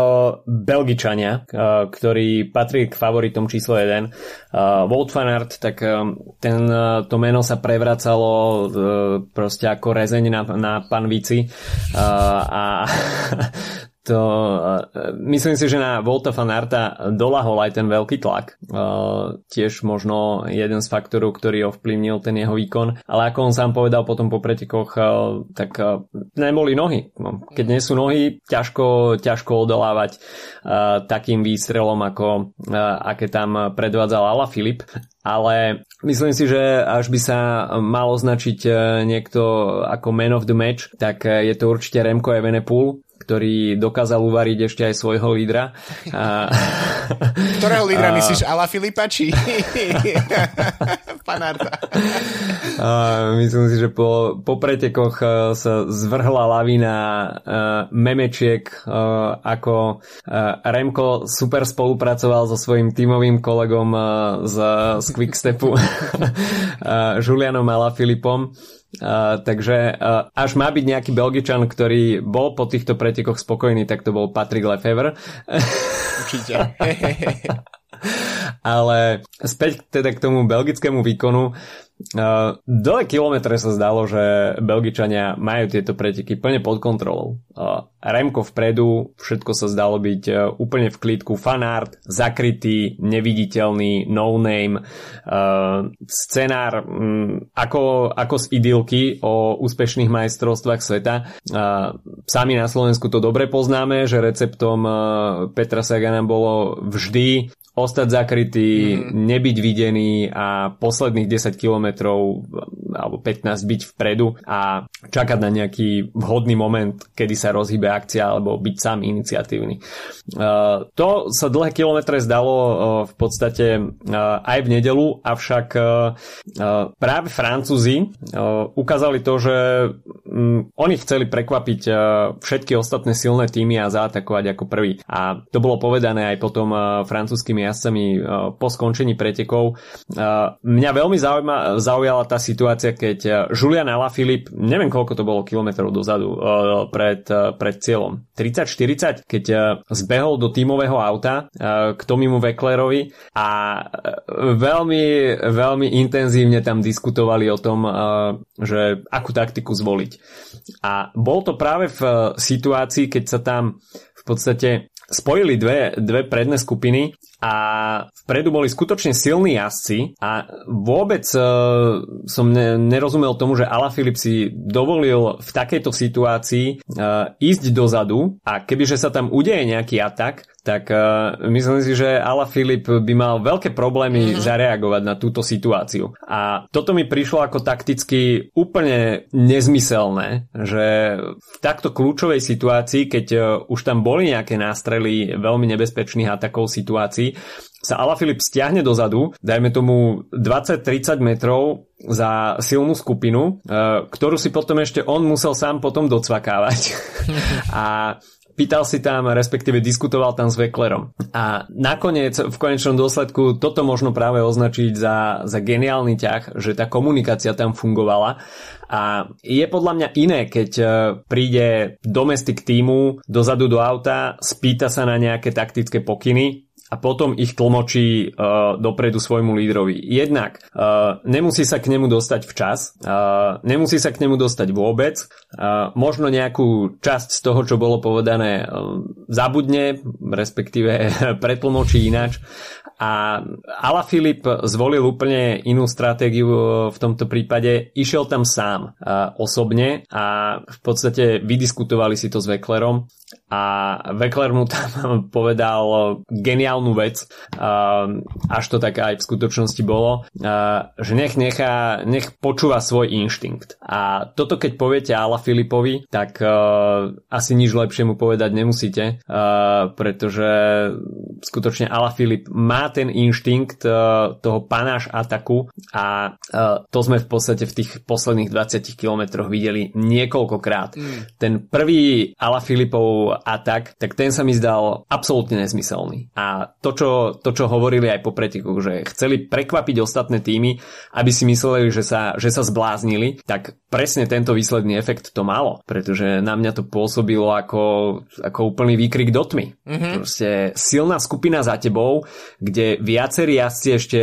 Belgičania, uh, ktorí patrí k favoritom číslo 1. Uh, Wout van tak um, ten, uh, to meno sa prevracalo uh, proste ako rezeň na, na panvici uh, a to uh, myslím si, že na Volta van Arta dolahol aj ten veľký tlak. Tiež možno jeden z faktorov, ktorý ovplyvnil ten jeho výkon. Ale ako on sám povedal potom po pretekoch, tak neboli nohy. No, keď nie sú nohy, ťažko, ťažko odolávať takým výstrelom, ako aké tam predvádzal Ala Filip ale myslím si, že až by sa mal označiť niekto ako man of the match, tak je to určite Remko Evenepoel, ktorý dokázal uvariť ešte aj svojho lídra. A... Ktorého lídra a... myslíš? Ala Filipa či Panarta? A myslím si, že po, po pretekoch e, sa zvrhla lavina uh, memečiek, uh, ako Remko super spolupracoval so svojím tímovým kolegom z, z Quickstepu Julianom Filipom Uh, takže uh, až má byť nejaký Belgičan, ktorý bol po týchto pretekoch spokojný, tak to bol Patrick Lefevre. Určite. Ale späť teda k tomu belgickému výkonu. Uh, dole kilometre sa zdalo, že Belgičania majú tieto preteky plne pod kontrolou. Uh, Remko vpredu, všetko sa zdalo byť uh, úplne v klidku. Fanart, zakrytý, neviditeľný, no name. Uh, scenár um, ako, ako z idylky o úspešných majstrovstvách sveta. Uh, sami na Slovensku to dobre poznáme, že receptom uh, Petra Sagana bolo vždy ostať zakrytý, mm. nebyť videný a posledných 10 kilometrov alebo 15 byť vpredu a čakať na nejaký vhodný moment, kedy sa rozhybe akcia alebo byť sám iniciatívny. Uh, to sa dlhé kilometre zdalo uh, v podstate uh, aj v nedelu, avšak práve Francúzi ukázali to, že um, oni chceli prekvapiť všetky ostatné silné týmy a zaatakovať ako prvý. A to bolo povedané aj potom francúzskými jazdcami po skončení pretekov. Mňa veľmi zaujíma, zaujala tá situácia, keď Julian Alaphilippe, neviem koľko to bolo kilometrov dozadu pred, pred cieľom, 30-40, keď zbehol do tímového auta k Tomimu Veklerovi a veľmi, veľmi intenzívne tam diskutovali o tom, že akú taktiku zvoliť. A bol to práve v situácii, keď sa tam v podstate spojili dve, dve predné skupiny a vpredu boli skutočne silní jazdci a vôbec uh, som ne, nerozumel tomu, že Filip si dovolil v takejto situácii uh, ísť dozadu a kebyže sa tam udeje nejaký atak, tak uh, myslím si, že Ala Filip by mal veľké problémy mm-hmm. zareagovať na túto situáciu. A toto mi prišlo ako takticky úplne nezmyselné, že v takto kľúčovej situácii, keď uh, už tam boli nejaké nástrely veľmi nebezpečných atakov situácií, sa Alaphilippe stiahne dozadu, dajme tomu 20-30 metrov za silnú skupinu, e, ktorú si potom ešte on musel sám potom docvakávať. a pýtal si tam, respektíve diskutoval tam s Veklerom. A nakoniec, v konečnom dôsledku, toto možno práve označiť za, za geniálny ťah, že tá komunikácia tam fungovala. A je podľa mňa iné, keď e, príde domestik týmu dozadu do auta, spýta sa na nejaké taktické pokyny, a potom ich tlmočí uh, dopredu svojmu lídrovi. Jednak uh, nemusí sa k nemu dostať včas, uh, nemusí sa k nemu dostať vôbec, uh, možno nejakú časť z toho, čo bolo povedané, uh, zabudne, respektíve pretlmočí ináč. A Ala Filip zvolil úplne inú stratégiu v tomto prípade. Išiel tam sám osobne a v podstate vydiskutovali si to s Veklerom a Vekler mu tam povedal geniálnu vec, až to tak aj v skutočnosti bolo, že nech nechá, nech počúva svoj inštinkt. A toto keď poviete Ala Filipovi, tak asi nič lepšie mu povedať nemusíte, pretože skutočne Ala Filip má ten inštinkt toho panáš ataku a to sme v podstate v tých posledných 20 kilometroch videli niekoľkokrát. Mm. Ten prvý Ala Filipov atak, tak ten sa mi zdal absolútne nezmyselný. A to, čo, to, čo hovorili aj po pretekoch, že chceli prekvapiť ostatné týmy, aby si mysleli, že sa, že sa zbláznili, tak presne tento výsledný efekt to malo, pretože na mňa to pôsobilo ako, ako úplný výkrik do tmy. Mm-hmm. Proste silná skupina za tebou, kde viacerí jazdci ešte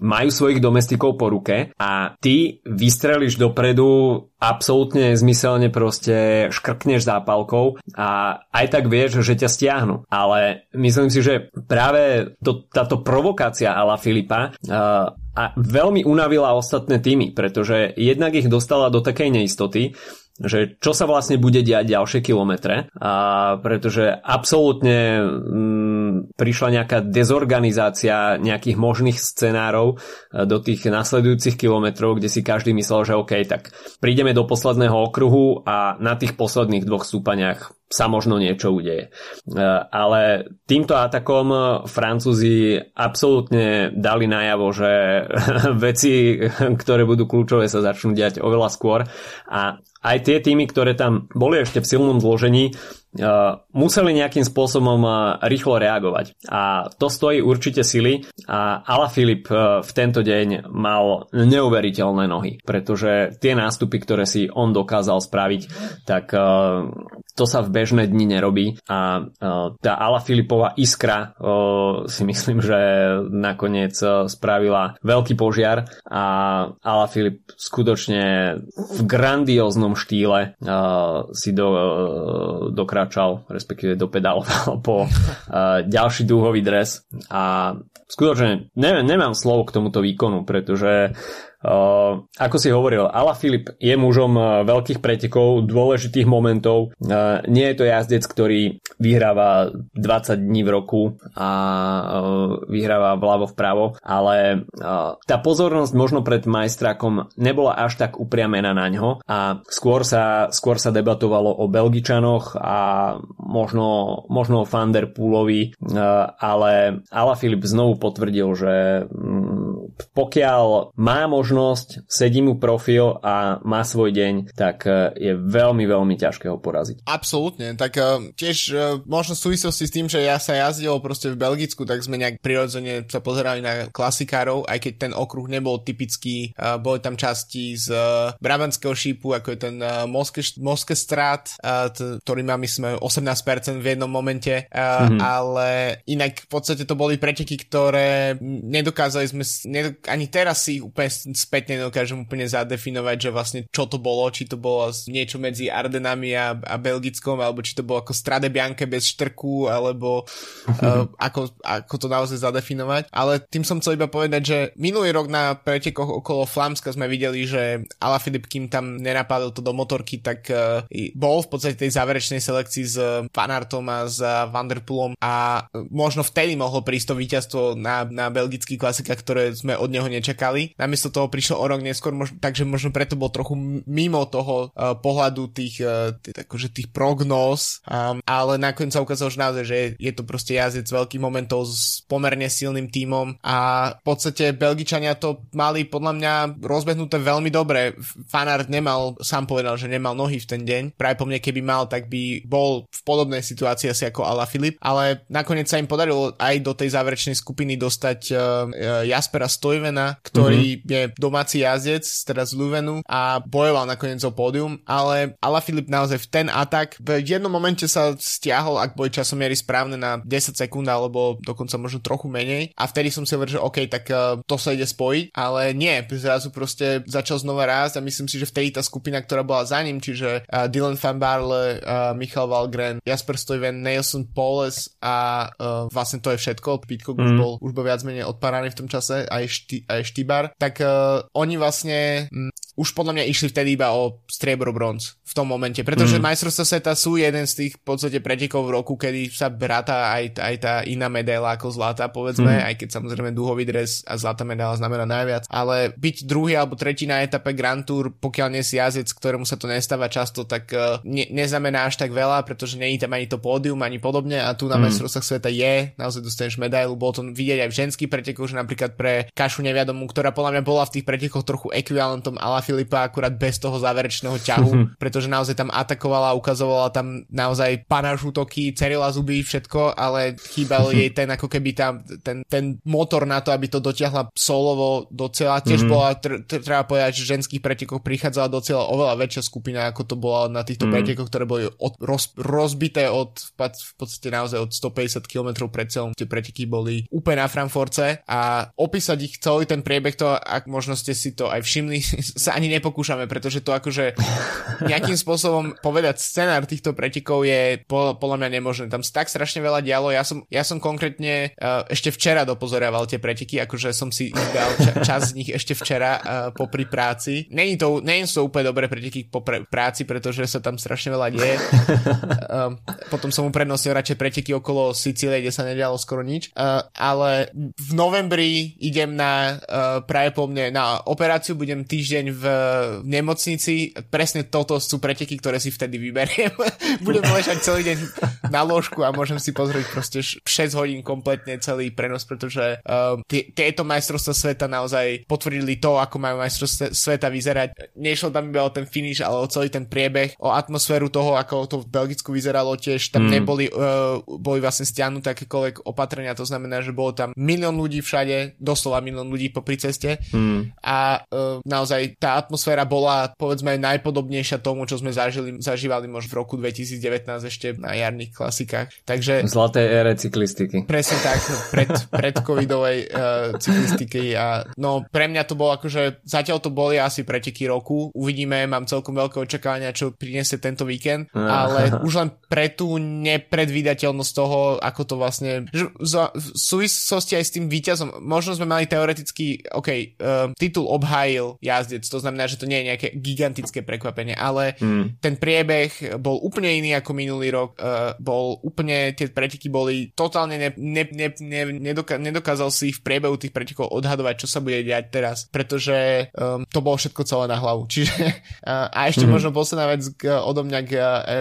majú svojich domestikov po ruke a ty vystreliš dopredu absolútne zmyselne proste škrkneš zápalkou a aj tak vieš, že ťa stiahnu. Ale myslím si, že práve to, táto provokácia ala Filipa uh, a veľmi unavila ostatné týmy, pretože jednak ich dostala do takej neistoty, že čo sa vlastne bude diať ďalšie kilometre, a pretože absolútne mm, prišla nejaká dezorganizácia nejakých možných scenárov e, do tých nasledujúcich kilometrov, kde si každý myslel, že OK, tak prídeme do posledného okruhu a na tých posledných dvoch stúpaniach sa možno niečo udeje. E, ale týmto atakom Francúzi absolútne dali najavo, že veci, ktoré budú kľúčové, sa začnú diať oveľa skôr a aj tie týmy, ktoré tam boli ešte v silnom zložení, museli nejakým spôsobom rýchlo reagovať. A to stojí určite sily. A Ala Filip v tento deň mal neuveriteľné nohy, pretože tie nástupy, ktoré si on dokázal spraviť, tak to sa v bežné dni nerobí. A tá Ala Filipová iskra si myslím, že nakoniec spravila veľký požiar. A Ala Filip skutočne v grandióznom štýle si do, dokázal pokračal, respektíve dopedaloval po uh, ďalší dúhový dres. A skutočne neviem, nemám slovo k tomuto výkonu, pretože Uh, ako si hovoril, Ala Filip je mužom uh, veľkých pretekov, dôležitých momentov. Uh, nie je to jazdec, ktorý vyhráva 20 dní v roku a vyhráva vľavo vpravo, ale tá pozornosť možno pred majstrákom nebola až tak upriamená na ňo a skôr sa, skôr sa debatovalo o Belgičanoch a možno, možno o Fanderpoolovi, ale Ala Filip znovu potvrdil, že mm, pokiaľ má možnosť sedí mu profil a má svoj deň, tak e, je veľmi, veľmi ťažké ho poraziť. Absolútne, tak uh, tiež uh, možno v súvislosti s tým, že ja sa jazdil proste v Belgicku, tak sme nejak prirodzene sa pozerali na klasikárov, aj keď ten okruh nebol typický, boli tam časti z Brabantského šípu, ako je ten uh, Moske, Moske Strát, uh, t- ktorý má myslím 18% v jednom momente, mm-hmm. ale inak v podstate to boli preteky, ktoré nedokázali sme, ani teraz si úplne spätne nedokážem úplne zadefinovať, že vlastne čo to bolo, či to bolo niečo medzi Ardenami a, a Belgickom, alebo či to bolo ako Strade Bianche bez štrku, alebo uh, ako, ako to naozaj zadefinovať. Ale tým som chcel iba povedať, že minulý rok na pretekoch okolo Flamska sme videli, že Filip, kým tam nenapadol to do motorky, tak uh, bol v podstate tej záverečnej selekcii s Fanartom a s Vanderpoolom a možno vtedy mohlo prísť to víťazstvo na, na belgický klasika, ktoré sme od neho nečakali. Namiesto toho prišiel o rok neskôr, mož, takže možno preto bol trochu mimo toho uh, pohľadu tých, uh, tých, akože tých prognóz, um, ale nakoniec sa ukázalo, že naozaj, že je to proste jazdec veľkých momentov s pomerne silným tímom a v podstate Belgičania to mali podľa mňa rozbehnuté veľmi dobre. Fanart nemal, sám povedal, že nemal nohy v ten deň. Práve po mne, keby mal, tak by bol v podobnej situácii asi ako Ala Filip, ale nakoniec sa im podarilo aj do tej záverečnej skupiny dostať uh, Jaspera Stojvena, ktorý mm-hmm. je domáci jazdec, teraz z Luvenu a bojoval nakoniec o pódium, ale Filip naozaj v ten atak v jednom momente sa stiahol, ak boli časomiery správne na 10 sekúnd alebo dokonca možno trochu menej a vtedy som si hovoril, že OK, tak uh, to sa ide spojiť, ale nie, zrazu proste začal znova rásť a myslím si, že vtedy tá skupina, ktorá bola za ním, čiže uh, Dylan Van Barle, uh, Michal Valgren, Jasper Stuyven, Nelson Poles a uh, vlastne to je všetko, Pitcock mm. už, bol, už bol viac menej odparaný v tom čase, aj, šty, aj Štibar, tak uh, oni vlastne m, už podľa mňa išli vtedy iba o striebro bronz v tom momente, pretože mm. majstrovstvá sveta sú jeden z tých v podstate pretekov v roku, kedy sa brata aj, aj tá iná medaila ako zlata, povedzme, mm. aj keď samozrejme dúhový dres a zlatá medaila znamená najviac, ale byť druhý alebo tretí na etape Grand Tour, pokiaľ nie si jazdec, ktorému sa to nestáva často, tak uh, ne, neznamená až tak veľa, pretože není tam ani to pódium, ani podobne a tu na mm. majstrovstvách sveta je, naozaj dostaneš medailu, bolo to vidieť aj v ženských pretekoch, že napríklad pre Kašu neviadomu, ktorá podľa mňa bola v tých pretekoch trochu ekvivalentom Ala Filipa, akurát bez toho záverečného ťahu, pretože naozaj tam atakovala, ukazovala tam naozaj panáž útoky, cerila zuby, všetko, ale chýbal jej ten ako keby tam ten, ten motor na to, aby to dotiahla solovo do cieľa. Tiež mm-hmm. bola, tr- tr- treba povedať, že v ženských pretekoch prichádzala do cieľa oveľa väčšia skupina, ako to bola na týchto mm-hmm. pretekoch, ktoré boli od, roz, rozbité od v podstate naozaj od 150 km pred cieľom. Tie preteky boli úplne na Frankfurtce a opísať ich celý ten priebeh to, ak možno ste si to aj všimli, sa ani nepokúšame, pretože to akože nejakým spôsobom povedať scenár týchto pretekov je po, podľa mňa nemožné. Tam sa tak strašne veľa dialo. Ja som, ja som konkrétne uh, ešte včera dopozorával tie preteky, akože som si dal ča, čas z nich ešte včera uh, popri práci. Není to, není to úplne dobré preteky po pre, práci, pretože sa tam strašne veľa deje. uh, potom som uprednostnil radšej preteky okolo Sicílie, kde sa nedialo skoro nič. Uh, ale v novembri idem na uh, práve po mne na operáciu, budem týždeň v, v nemocnici. Presne toto sú preteky, ktoré si vtedy vyberiem. budem ležať celý deň na ložku a môžem si pozrieť proste 6 hodín kompletne celý prenos, pretože um, tieto majstrovstvá sveta naozaj potvrdili to, ako majú majstrovstvá sveta vyzerať. Nešlo tam iba o ten finish, ale o celý ten priebeh, o atmosféru toho, ako to v Belgicku vyzeralo tiež. Tam mm. neboli uh, boli vlastne stiahnuté akékoľvek opatrenia, to znamená, že bolo tam milión ľudí všade, doslova milión ľudí po pri ceste mm. a uh, naozaj tá atmosféra bola povedzme najpodobnejšia tomu, čo sme zažili, zažívali možno v roku 2019 ešte na jarných klasikách. Takže... Zlaté ére cyklistiky. Presne tak, pred, pred covidovej uh, cyklistiky a no pre mňa to bolo akože zatiaľ to boli asi preteky roku. Uvidíme, mám celkom veľké očakávania, čo priniesie tento víkend, ale už len pre tú nepredvídateľnosť toho, ako to vlastne v súvislosti aj s tým víťazom, možno sme mali teoreticky, OK, uh, titul obhájil jazdec, to znamená, že to nie je nejaké gigantické prekvapenie, ale mm. ten priebeh bol úplne iný ako minulý rok, uh, bol úplne, tie preteky boli totálne ne, ne, ne, ne, nedoka, nedokázal si v priebehu tých pretekov odhadovať, čo sa bude diať teraz, pretože um, to bolo všetko celé na hlavu. Čiže uh, a ešte mm. možno posledná vec k, odo mňa k,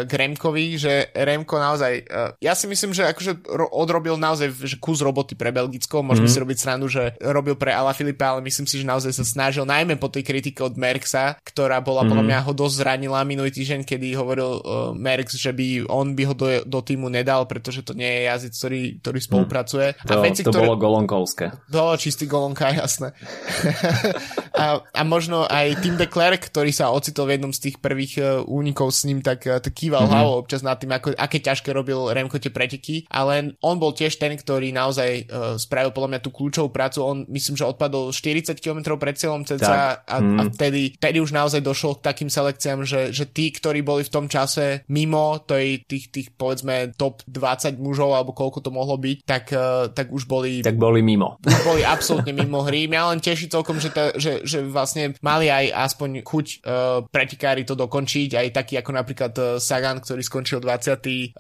k Remkovi, že Remko naozaj, uh, ja si myslím, že akože ro, odrobil naozaj že kus roboty pre Belgicko, môžeme mm. si robiť srandu, že robil pre Ala Filipa, ale myslím si, že naozaj sa snažil najmä po tej kritike od Merksa, ktorá bola mm. podľa mňa ho dosť zranila minulý týždeň, kedy hovoril uh, Merks, že by on by ho do, do týmu nedal, pretože to nie je jazyc, ktorý, ktorý spolupracuje. Mm. To, a veci, to ktoré... bolo golonkovské. To čistý golonka, jasné. a, a možno aj Tim de Klerk, ktorý sa ocitol v jednom z tých prvých uh, únikov s ním, tak, uh, tak kýval mm-hmm. hlavou občas nad tým, ako, aké ťažké robil Remko tie preteky, ale on bol tiež ten, ktorý naozaj uh, spravil podľa mňa tú kľúčovú prácu. On myslím, že odpadol 40 km pred cieľom ceca a, mm. a vtedy, vtedy už naozaj došlo k takým selekciám, že, že tí, ktorí boli v tom čase mimo tej, tých, tých povedzme top 20 mužov alebo koľko to mohlo byť, tak, uh, tak už boli... Tak boli mimo. Boli absolútne mimo hry. Mňa len teší celkom, že, ta, že, že vlastne mali aj aspoň chuť uh, pretekári to dokončiť, aj taký ako napríklad uh, Sagan, ktorý skončil 26.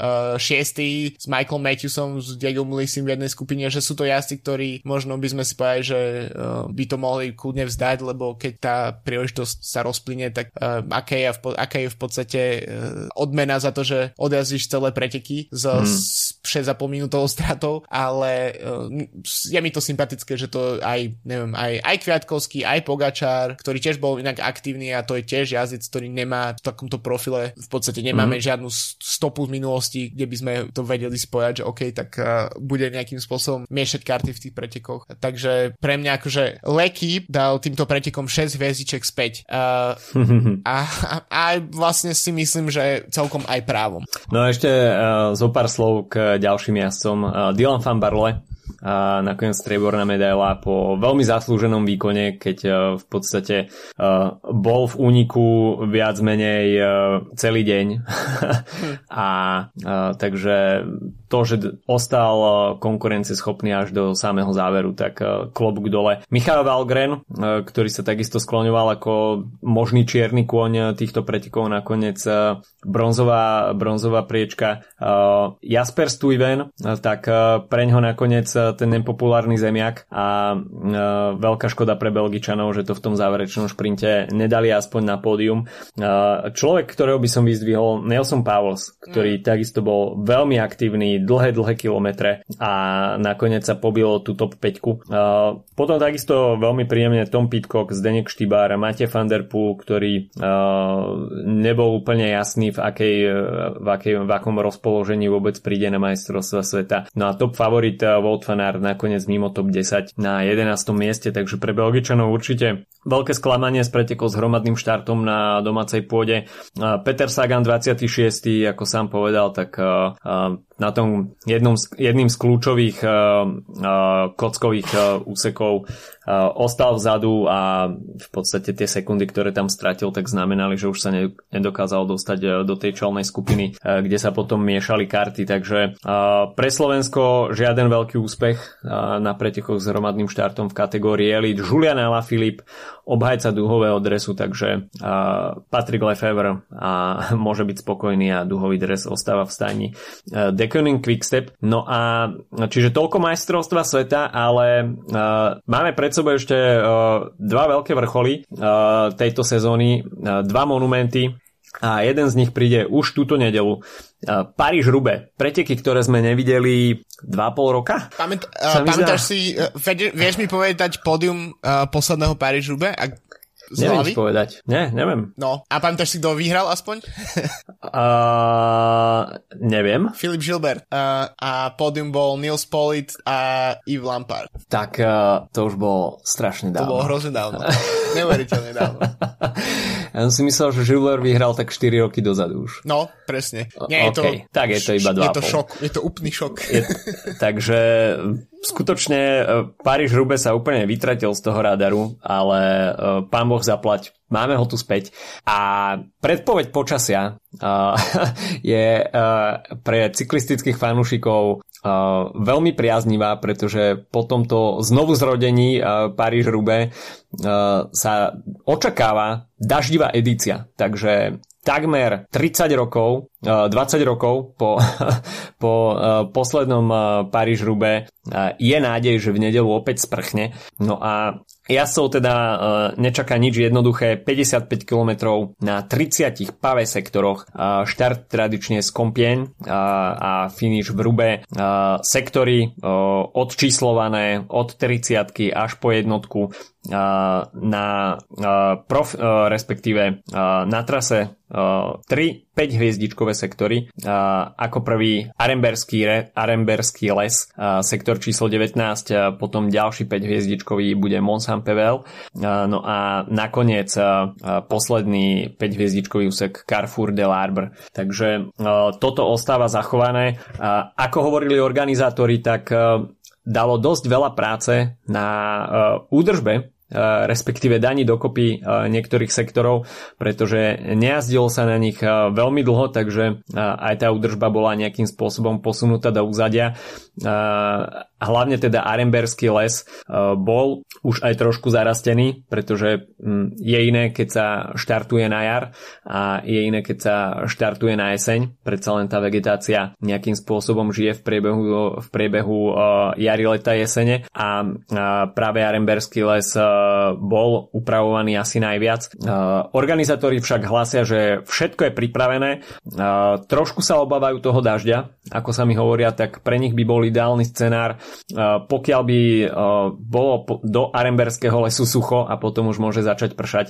s Michael Matthewsom, s Diego Mulisim v jednej skupine, že sú to jazdci, ktorí možno by sme si povedali, že uh, by to mohli kľudne vzdať, lebo keď tá príležitosť sa rozplyne, tak uh, aké, je v, aké je v podstate uh, odmena za to, že odjazdíš celé preteky s, hmm. s 6,5 minútovou stratou, ale uh, je mi to sympatické, že to aj, neviem, aj, aj Kviatkovský, aj Pogačár, ktorý tiež bol inak aktívny a to je tiež jazdec, ktorý nemá v takomto profile, v podstate nemáme hmm. žiadnu stopu z minulosti, kde by sme to vedeli spojať, že OK, tak uh, bude nejakým spôsobom miešať karty v tých pretekoch. Takže pre mňa akože Leky dal týmto pretekom 6 hviezdiček späť. Uh, a, a, a vlastne si myslím, že celkom aj právom. No a ešte uh, zo pár slov k ďalším jazdcom. Uh, Dylan van Barle a nakoniec strieborná medaila po veľmi zaslúženom výkone, keď v podstate bol v úniku viac menej celý deň. a, takže to, že ostal konkurencieschopný až do samého záveru, tak klobúk dole. Michal Valgren, ktorý sa takisto skloňoval ako možný čierny kôň týchto pretekov, nakoniec bronzová, bronzová priečka. Jasper Stuyven, tak pre ňoho nakoniec ten nepopulárny zemiak a veľká škoda pre Belgičanov, že to v tom záverečnom šprinte nedali aspoň na pódium. Človek, ktorého by som vyzdvihol, Nelson Pauls, ktorý mm. takisto bol veľmi aktívny, dlhé, dlhé kilometre a nakoniec sa pobil tú top 5. Potom takisto veľmi príjemne Tom Pitcock, Zdenek Štybár, Matej van der Poel, ktorý nebol úplne jasný, v, akej, v, akej, v akom rozpoložení vôbec príde na majstrovstva sveta. No a top favorit Wout van Aert nakoniec mimo top 10 na 11. mieste, takže pre Belgičanov určite veľké sklamanie z pretekov s hromadným štartom na domácej pôde. Peter Sagan 26. ako sám povedal, tak na tom jednom, jedným z kľúčových uh, uh, kockových uh, úsekov uh, ostal vzadu a v podstate tie sekundy, ktoré tam stratil, tak znamenali, že už sa nedokázal dostať uh, do tej čelnej skupiny, uh, kde sa potom miešali karty, takže uh, pre Slovensko žiaden veľký úspech uh, na pretekoch s hromadným štartom v kategórii Elite. Julian Alaphilippe, obhajca duhového dresu, takže uh, Patrick Lefevre a môže byť spokojný a duhový dres ostáva v stajni. Uh, Quick Quickstep. No a čiže toľko majstrovstva sveta, ale uh, máme pred sebou ešte uh, dva veľké vrcholy uh, tejto sezóny, uh, dva monumenty a jeden z nich príde už túto nedelu. Uh, Paríž Rube, preteky, ktoré sme nevideli 2,5 roka? Pamät, uh, pamätáš si, uh, vieš mi povedať pódium uh, posledného Paríž Rube? Ak z neviem hlavy? povedať. Nie, neviem. No, a pamätáš si, kto vyhral aspoň? uh, neviem. Filip Gilbert. Uh, a pódium bol Nils Polit a Yves Lampard. Tak uh, to už bolo strašne dávno. To bolo hrozne dávno. Neuveriteľne dávno. Ja som si myslel, že Gilbert vyhral tak 4 roky dozadu už. No, presne. Nie, okay, je to, tak je to iba 2,5. Je to šok, je to úplný šok. Je, takže skutočne e, Paríž Rube sa úplne vytratil z toho radaru, ale e, pán Boh zaplať, máme ho tu späť. A predpoveď počasia uh, je pre cyklistických fanúšikov veľmi priaznivá, pretože po tomto znovu zrodení Paríž Rube sa očakáva daždivá edícia. Takže takmer 30 rokov, 20 rokov po, po poslednom Paríž-Rube je nádej, že v nedelu opäť sprchne. No a Jazdcov teda uh, nečaká nič jednoduché, 55 km na 30 pavé sektoroch, štart tradične z Kompieň uh, a finish v Rube, sektory odčíslované od 30 až po jednotku na prof, respektíve na trase uh, 3 5 hviezdičkové sektory. Ako prvý Aremberský, re, Aremberský les, sektor číslo 19, uh, potom ďalší 5 hviezdičkový bude Mont Saint-Pével. Uh, no a nakoniec posledný 5 hviezdičkový úsek Carrefour de l'Arbre. Takže toto ostáva zachované. Ako hovorili organizátori, tak dalo dosť veľa práce na údržbe respektíve daní dokopy niektorých sektorov, pretože nejazdilo sa na nich veľmi dlho, takže aj tá údržba bola nejakým spôsobom posunutá do úzadia hlavne teda Aremberský les e, bol už aj trošku zarastený, pretože mm, je iné, keď sa štartuje na jar a je iné, keď sa štartuje na jeseň. Predsa len tá vegetácia nejakým spôsobom žije v priebehu, v priebehu e, jary, leta, jesene a práve Aremberský les e, bol upravovaný asi najviac. Organizátori však hlasia, že všetko je pripravené. Trošku sa obávajú toho dažďa, ako sa mi hovoria, tak pre nich by bol ideálny scenár pokiaľ by bolo do Aremberského lesu sucho a potom už môže začať pršať,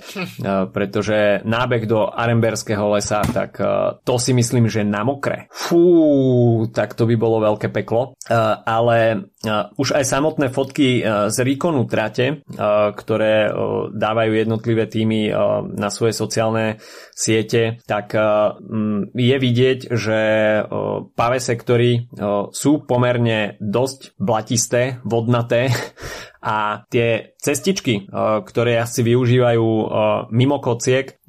pretože nábeh do Aremberského lesa, tak to si myslím, že na mokre. Fú, tak to by bolo veľké peklo. Ale už aj samotné fotky z výkonu trate, ktoré dávajú jednotlivé týmy na svoje sociálne siete, tak je vidieť, že pavé sektory sú pomerne dosť blatisté, vodnaté a tie cestičky, ktoré jazdci využívajú mimo kociek,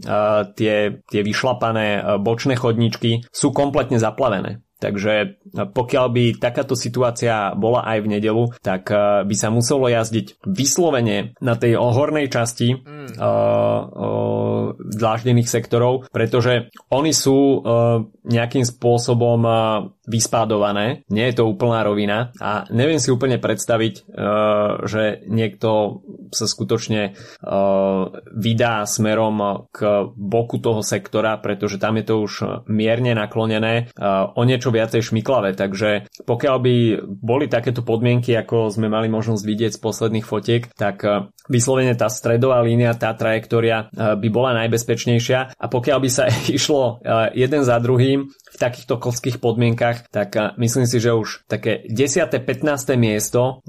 tie, tie vyšlapané bočné chodničky sú kompletne zaplavené. Takže pokiaľ by takáto situácia bola aj v nedelu, tak by sa muselo jazdiť vyslovene na tej hornej časti mm. Uh, uh, dláždených sektorov, pretože oni sú uh, nejakým spôsobom uh, vyspádované. Nie je to úplná rovina a neviem si úplne predstaviť, uh, že niekto sa skutočne uh, vydá smerom k boku toho sektora, pretože tam je to už mierne naklonené uh, o niečo viacej šmiklavé, takže pokiaľ by boli takéto podmienky, ako sme mali možnosť vidieť z posledných fotiek, tak vyslovene tá stredová línia, tá trajektória by bola najbezpečnejšia a pokiaľ by sa išlo jeden za druhým v takýchto kovských podmienkach, tak myslím si, že už také 10. 15. miesto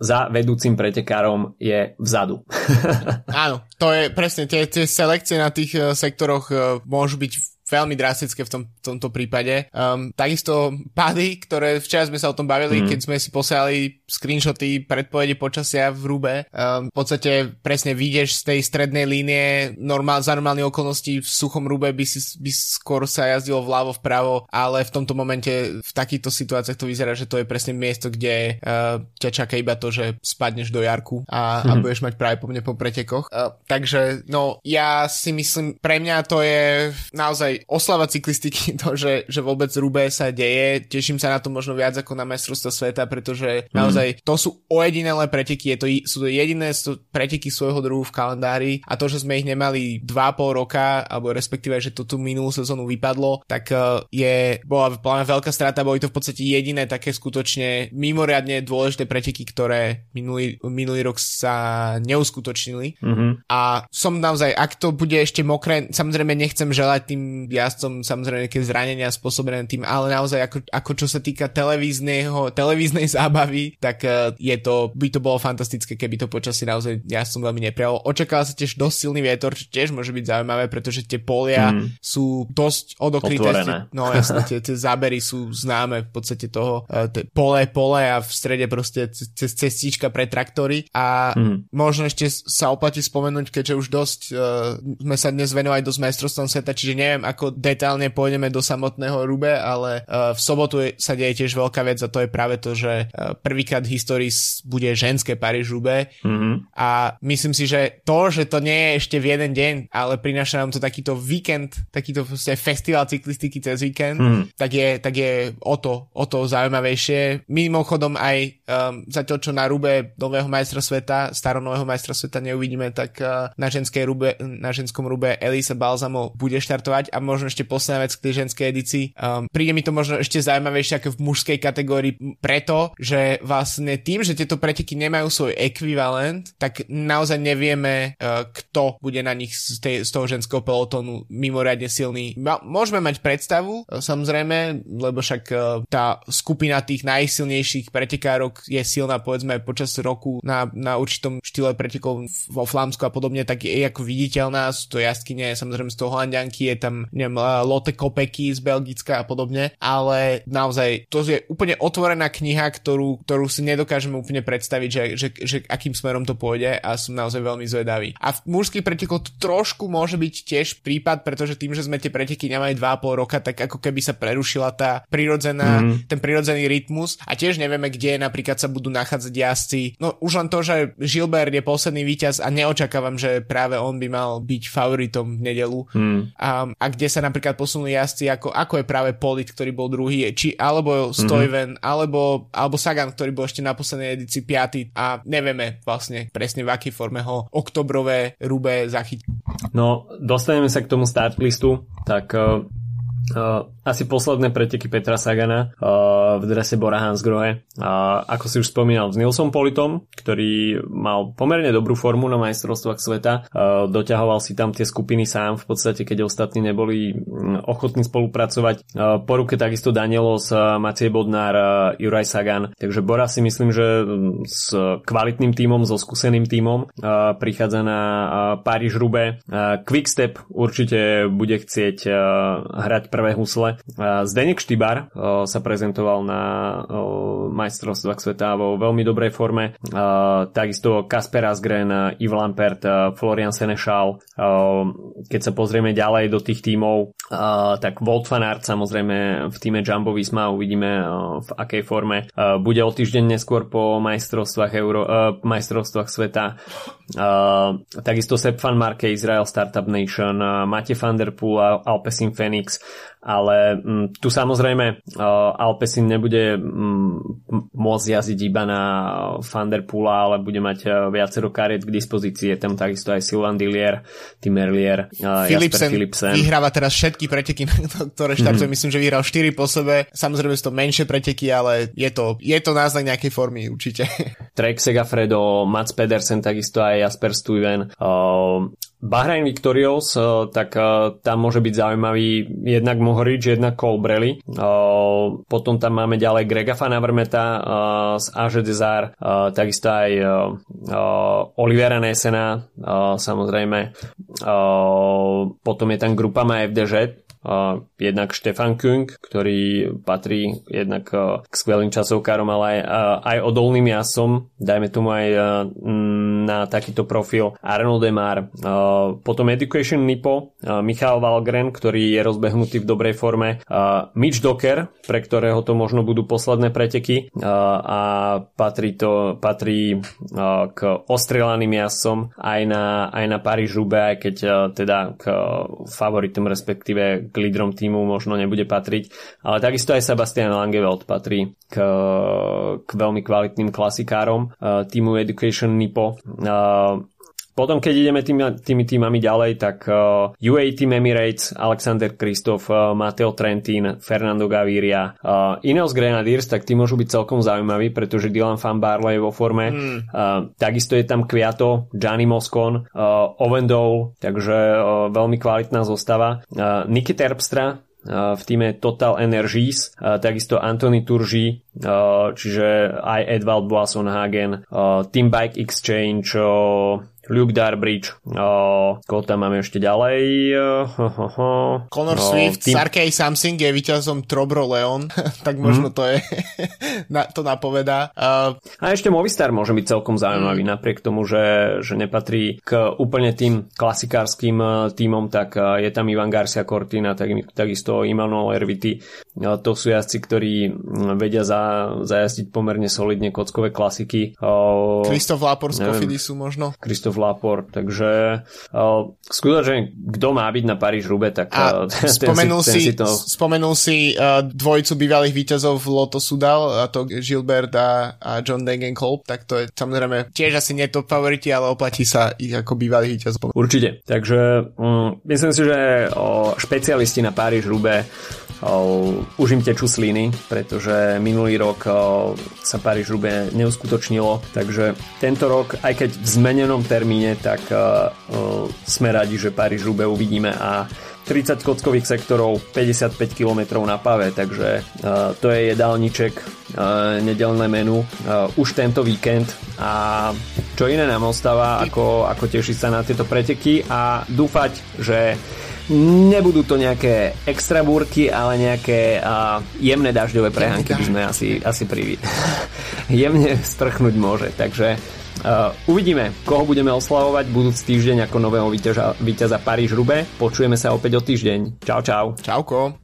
za vedúcim pretekárom je vzadu. Áno, to je presne, tie, tie selekcie na tých sektoroch môžu byť veľmi drastické v tom, tomto prípade. Um, takisto pády, ktoré včera sme sa o tom bavili, mm. keď sme si posielali screenshoty predpovede počasia v Rube. Um, v podstate presne vidieš z tej strednej línie normál, za normálne okolnosti v suchom Rube by, si, by skôr sa jazdilo vľavo vpravo, ale v tomto momente v takýchto situáciách to vyzerá, že to je presne miesto, kde uh, ťa čaká iba to, že spadneš do jarku a, mm. a mhm. budeš mať práve po mne po pretekoch. Uh, takže no ja si myslím, pre mňa to je naozaj oslava cyklistiky to, že, že vôbec Rube sa deje. Teším sa na to možno viac ako na majstrovstvo sveta, pretože mm. naozaj to sú ojedinelé preteky, je to, sú to jediné preteky svojho druhu v kalendári a to, že sme ich nemali 2,5 roka, alebo respektíve, že to tú minulú sezónu vypadlo, tak uh, je, bola plná veľká strata, boli to v podstate jediné také skutočne mimoriadne dôležité preteky, ktoré minulý, minulý rok sa neuskutočnili. Mm-hmm. A som naozaj, ak to bude ešte mokré, samozrejme nechcem želať tým jazdcom samozrejme nejaké zranenia spôsobené tým, ale naozaj ako, ako čo sa týka televízneho, televíznej zábavy, tak uh, je to, by to bolo fantastické, keby to počasie naozaj jazdcom veľmi neprialo. Očakáva sa tiež dosť silný vietor, čo tiež môže byť zaujímavé, pretože tie polia mm. sú dosť odokryté. No jasne, tie, tie zábery sú známe v podstate toho, uh, pole, pole a v strede proste cez cestička pre traktory a mm. možno ešte sa oplatí spomenúť, keďže už dosť uh, sme sa dnes venovali dosť majstrovstvom sveta, čiže neviem, ako detálne pôjdeme do samotného Rube, ale uh, v sobotu sa deje tiež veľká vec a to je práve to, že uh, prvýkrát v histórii bude ženské Paríž Rube mm-hmm. a myslím si, že to, že to nie je ešte v jeden deň, ale prináša nám to takýto víkend, takýto festival cyklistiky cez víkend, mm. tak, je, tak je o to, o to zaujímavejšie. Mimochodom aj um, zatiaľ, čo na Rube nového majstra sveta, staronového majstra sveta neuvidíme, tak uh, na, ženskej Rube, na ženskom Rube Elisa Balzamo bude štartovať a možno ešte posledná vec k tej ženskej edícii. Um, príde mi to možno ešte zaujímavejšie ako v mužskej kategórii preto, že vlastne tým, že tieto preteky nemajú svoj ekvivalent, tak naozaj nevieme, uh, kto bude na nich z, tej, z toho ženského pelotónu mimoriadne silný. Môžeme mať predstavu, uh, samozrejme, lebo však uh, tá skupina tých najsilnejších pretekárok je silná povedzme počas roku na, na určitom štýle pretekov vo Flámsku a podobne, tak je ako viditeľná, sú to jazdkyne, samozrejme z toho Holandianky, je tam neviem, Lotte Kopecky z Belgicka a podobne, ale naozaj to je úplne otvorená kniha, ktorú, ktorú si nedokážeme úplne predstaviť, že, že, že akým smerom to pôjde a som naozaj veľmi zvedavý. A v mužských pretekoch to trošku môže byť tiež prípad, pretože tým, že sme tie preteky nemali 2,5 roka, tak ako keby sa prerušila tá prirodzená, mm. ten prirodzený rytmus a tiež nevieme, kde napríklad sa budú nachádzať jazdci. No už len to, že Gilbert je posledný víťaz a neočakávam, že práve on by mal byť favoritom v nedelu. Mm. A, a kde sa napríklad posunuli jazdci ako, ako je práve Polit, ktorý bol druhý, či alebo Stojven, mm-hmm. alebo, alebo Sagan, ktorý bol ešte na poslednej edícii piaty a nevieme vlastne presne v akej forme ho oktobrové rube zachytiť. No, dostaneme sa k tomu start listu, tak uh, uh, asi posledné preteky Petra Sagana uh, v drese Bora Hansgrohe. Uh, ako si už spomínal s Nilsom Politom, ktorý mal pomerne dobrú formu na majstrovstvách sveta. Uh, doťahoval si tam tie skupiny sám v podstate, keď ostatní neboli mm, ochotní spolupracovať. Uh, po ruke takisto Danielos, uh, Maciej Bodnár, uh, Juraj Sagan. Takže Bora si myslím, že mm, s kvalitným tímom, so skúseným tímom uh, prichádza na uh, Paríž Rube. Uh, Quickstep určite bude chcieť uh, hrať prvé husle Zdenek Štybar sa prezentoval na uh, majstrovstvách sveta vo veľmi dobrej forme. Takisto Kasper Asgren, Yves Lampert, Florian Senešal. Keď sa pozrieme ďalej do tých tímov, tak Volt van Aert samozrejme v týme Jumbo Visma uvidíme v akej forme. Bude o týždeň neskôr po majstrovstvách, Euro, majstrovstvách sveta. Takisto Sepp van Marke, Israel Startup Nation, Mate van der Poel, Alpecin Phoenix ale m, mm, tu samozrejme uh, Alpesin nebude m, mm, môcť jazdiť iba na Fanderpula, ale bude mať uh, viacero kariet k dispozícii. Je tam takisto aj Sylvain Dillier, Tim Erlier, uh, Philipsen, Philipsen. vyhráva teraz všetky preteky, ktoré štartuje. Mm-hmm. Myslím, že vyhral 4 po sebe. Samozrejme sú to menšie preteky, ale je to, je to náznak nejakej formy určite. Trek Segafredo, Mats Pedersen, takisto aj Jasper Stuyven. Uh, Bahrain Victorious, eh, tak eh, tam môže byť zaujímavý jednak Mohorič, jednak Colbrelli. Eh, potom tam máme ďalej Grega Fanavrmeta z AŽ Desar, takisto aj Olivera Nesena, samozrejme. Potom je tam grupa FDŽ, jednak Štefan Kung, ktorý patrí jednak uh, k skvelým časovkárom, ale aj, uh, aj odolným jasom, dajme tomu aj uh, na takýto profil Arnold Demar. Potom Education Nipo, Michal Valgren, ktorý je rozbehnutý v dobrej forme, Mitch Docker, pre ktorého to možno budú posledné preteky. A patrí to patrí k ostrelaným jasom aj na, aj na Paríž-Roubaix, aj keď teda k favoritom respektíve k lídrom týmu možno nebude patriť, ale takisto aj Sebastian Langeveld patrí k, k veľmi kvalitným klasikárom uh, týmu Education Nipo. Potom, keď ideme tými, tými týmami ďalej, tak uh, UAE Team Emirates, Alexander Kristof, uh, Matteo Trentin, Fernando Gaviria, uh, Ineos Grenadiers, tak tí môžu byť celkom zaujímaví, pretože Dylan Van Barley je vo forme. Mm. Uh, takisto je tam Kviato, Gianni Moscon, uh, Owen Dole, takže uh, veľmi kvalitná zostava. Uh, Niky Terpstra, v týme Total Energies, takisto Anthony Turži, čiže aj Edvald Boasson-Hagen, Team Bike Exchange, Luke Darbridge, uh, koho tam máme ešte ďalej? Uh, Conor uh, Swift, tým... Sarkej Samsung je víťazom Trobro Leon, tak možno mm. to je, na, to napovedá. Uh, a ešte Movistar môže byť celkom zaujímavý, mm. napriek tomu, že, že nepatrí k úplne tým klasikárským týmom, tak uh, je tam Ivan Garcia Cortina, tak, takisto Immanuel Erviti. Uh, to sú jazdci, ktorí vedia za, zajazdiť pomerne solidne kockové klasiky. Kristof Lápor z Kofidisu možno? Kristof v Laport, takže uh, skutočne kto má byť na Paríž Rube, tak uh, ten, spomenul si, ten si, to... spomenul si uh, dvojicu bývalých víťazov v Loto Sudal, a to Gilbert a, a John Degenkolb, tak to je samozrejme tiež asi nie to favoriti, ale oplatí sa ich ako bývalých víťazov. Určite, takže um, myslím si, že o, špecialisti na Paríž Rube už im tečú sliny, pretože minulý rok sa Paríž Rube neuskutočnilo, takže tento rok, aj keď v zmenenom termíne, tak sme radi, že Paríž Rube uvidíme a 30 kockových sektorov, 55 km na pave, takže to je jedálniček, nedelné menu už tento víkend. A čo iné nám ostáva, ako, ako tešiť sa na tieto preteky a dúfať, že Nebudú to nejaké extra búrky, ale nejaké uh, jemné dažďové prehánky by sme asi, asi priví. Jemne strchnúť môže, takže Uh, uvidíme, koho budeme oslavovať budúci týždeň ako nového víťaza, víťaza Paríž-Rube. Počujeme sa opäť o týždeň. Čau, čau. Čauko.